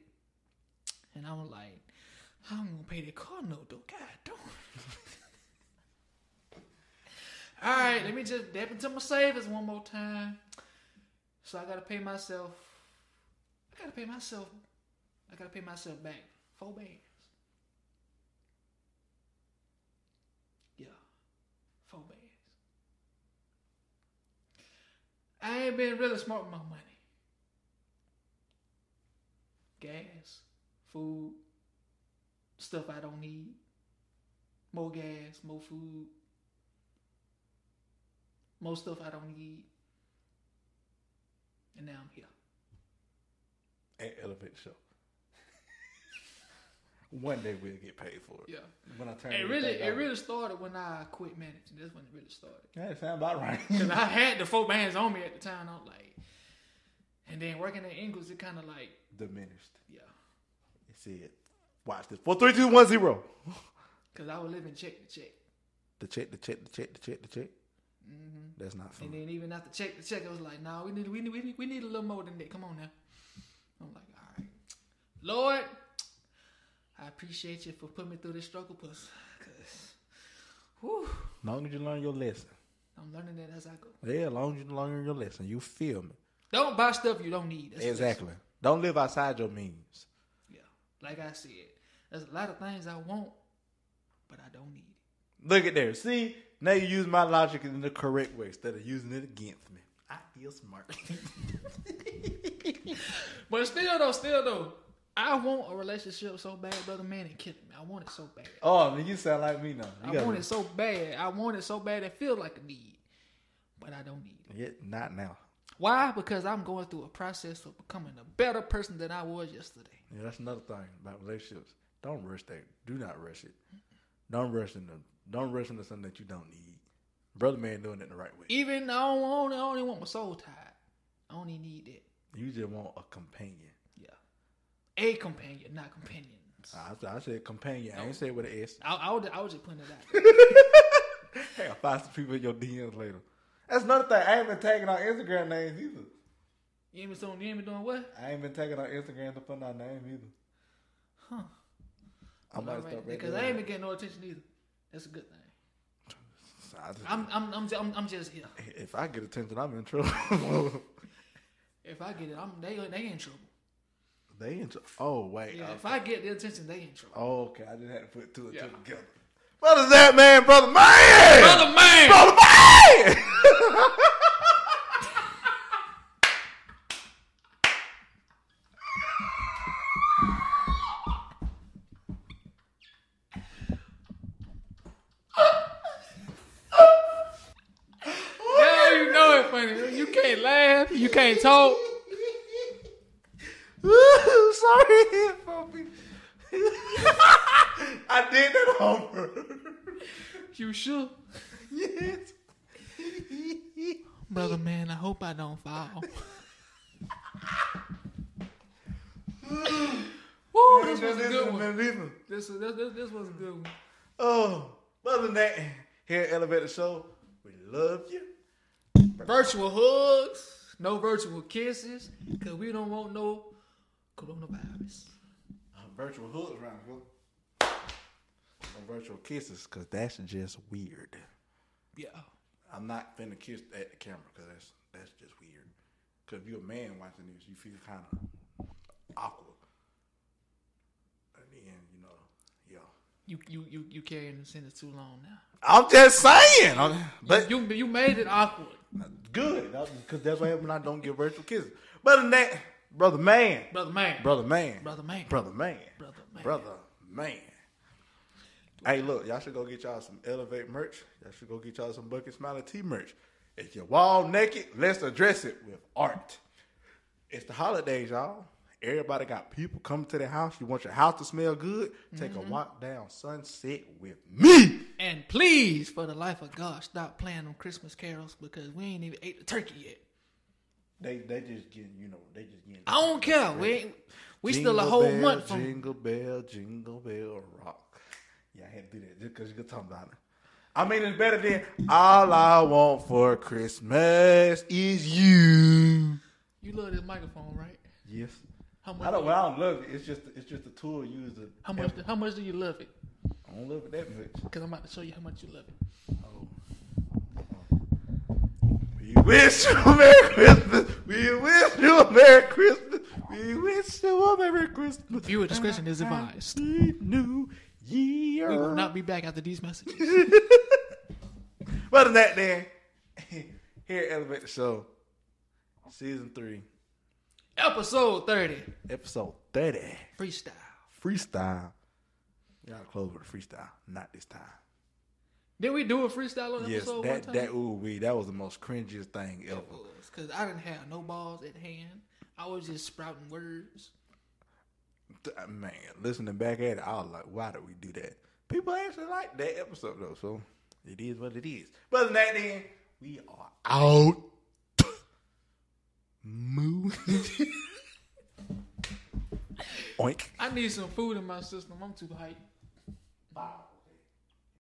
And I'm like, I'm to pay the car note, though. God damn. All right, let me just dip into my savings one more time. So I gotta pay myself. I gotta pay myself. I gotta pay myself back four bands. Yeah, four bands. I ain't been really smart with my money. Gas, food, stuff I don't need. More gas, more food, more stuff I don't need. And now I'm here. At Elevate Show. One day we'll get paid for it. Yeah. When I turn It really, it really started when I quit managing. That's when it really started. Yeah, it sound about right. Cause I had the four bands on me at the time. I'm like, and then working at Ingles, it kind of like, Diminished. yeah, said, watch this. Four, three, two, one, zero. cause I was living check to check, The check, the check, the check, the check, the check. hmm That's not fun. and then even after check to check, I was like, nah, we need, we need, we need, we need a little more than that. Come on now. I'm like, all right, Lord, I appreciate you for putting me through this struggle, cause, cause, whew, long as you learn your lesson. I'm learning that as I go. Yeah, long as you learn your lesson, you feel me. Don't buy stuff you don't need. That's exactly. Don't live outside your means. Like I said, there's a lot of things I want, but I don't need it. Look at there. See, now you use my logic in the correct way instead of using it against me. I feel smart. But still, though, still though, I want a relationship so bad, brother. Man, it killing me. I want it so bad. oh, man, you sound like me now. You I want it so bad. I want it so bad. It feels like a need, but I don't need it. Yeah, not now. Why? Because I'm going through a process of becoming a better person than I was yesterday. Yeah, that's another thing about relationships. Don't rush that. Do not rush it. Don't rush into don't rush into something that you don't need. Brother man doing it the right way. Even I don't, want- I only want my soul tied. I only need that. You just want a companion. Yeah, a companion, not companions. I, I said companion. I ain't say it with an S. I, I, was, I was just putting it out. Hey, I'll find some people in your DMs later. That's another thing. I ain't been tagging on Instagram names either. You ain't been doing, you ain't been doing what? I ain't been tagging on Instagram to put out name either. Huh. I might start right, because I ain't been getting no attention either. That's a good thing. So I just- I'm I'm I'm I'm, I'm just here. if I get attention, I'm in trouble. If I get it, I'm they they in trouble. they in trouble. Oh wait. Yeah, okay. if I get the attention, they in trouble. Oh, okay. I just had to put two and Yeah. two together. Brother that man, brother man, Brother man, brother man. yeah, you know it funny. You can't laugh, you can't talk. Ooh, sorry for me. I did that on purpose. You sure, Yes. brother man? I hope I don't fall. Woo, this was a good one. one. This was this, this, this was a good one. Oh, other than that, here at Elevator Show, we love you. Virtual hugs, no virtual kisses, cause we don't want no coronavirus. Uh, virtual hooks around here. No virtual kisses, cause that's just weird. Yeah. I'm not finna kiss at the camera, cause that's that's just weird. Cause if you're a man watching this, you feel kind of awkward. And then you know, yeah. You you you you carrying the sentence too long now. I'm just saying, I'm- but You you made it awkward, good, because that's what happens when I don't get virtual kisses. But that, brother man, brother man. brother man, Brother man. brother man, Brother man. brother man. Hey, look, y'all should go get y'all some Elevate merch. Y'all should go get y'all some Bucket Smiley T merch. If you're wall naked, let's address it with art. It's the holidays, y'all. Everybody got people coming to their house. You want your house to smell good? Take a mm-hmm. walk down Sunset with me. And please, for the life of God, stop playing them Christmas carols because we ain't even ate the turkey yet. They they just getting, you know, they just getting. I don't care. We ain't, we still a whole bell, month from. Jingle bell, jingle bell rock. Yeah, I had to do that just because you could talk about it. I mean, it's better than all I want for Christmas is you. You love this microphone, right? Yes. How much? I don't. Well, I don't love it. It's just it's just a tool used to. how much? How much do you love it? I don't love it that much. Because I'm about to show you how much you love it. Oh. We wish you a Merry Christmas. We wish you a Merry Christmas. We wish you a Merry Christmas. Viewer discretion is advised. New Year. We will not be back after these messages. Other than that, then, here at Elevate the Show, season three, Episode 30. episode 30, Freestyle. freestyle. We gotta close with a freestyle. Not this time. Did we do a freestyle on Yes, episode that one time? that ooh wee, that was the most cringiest thing ever. Because I didn't have no balls at hand. I was just sprouting words. Uh, man, listening back at it, I was like, why did we do that? People actually like that episode though, so it is what it is. But other than that, then we are out. Moo. Oink. I need some food in my system. I'm too hyped. Wow.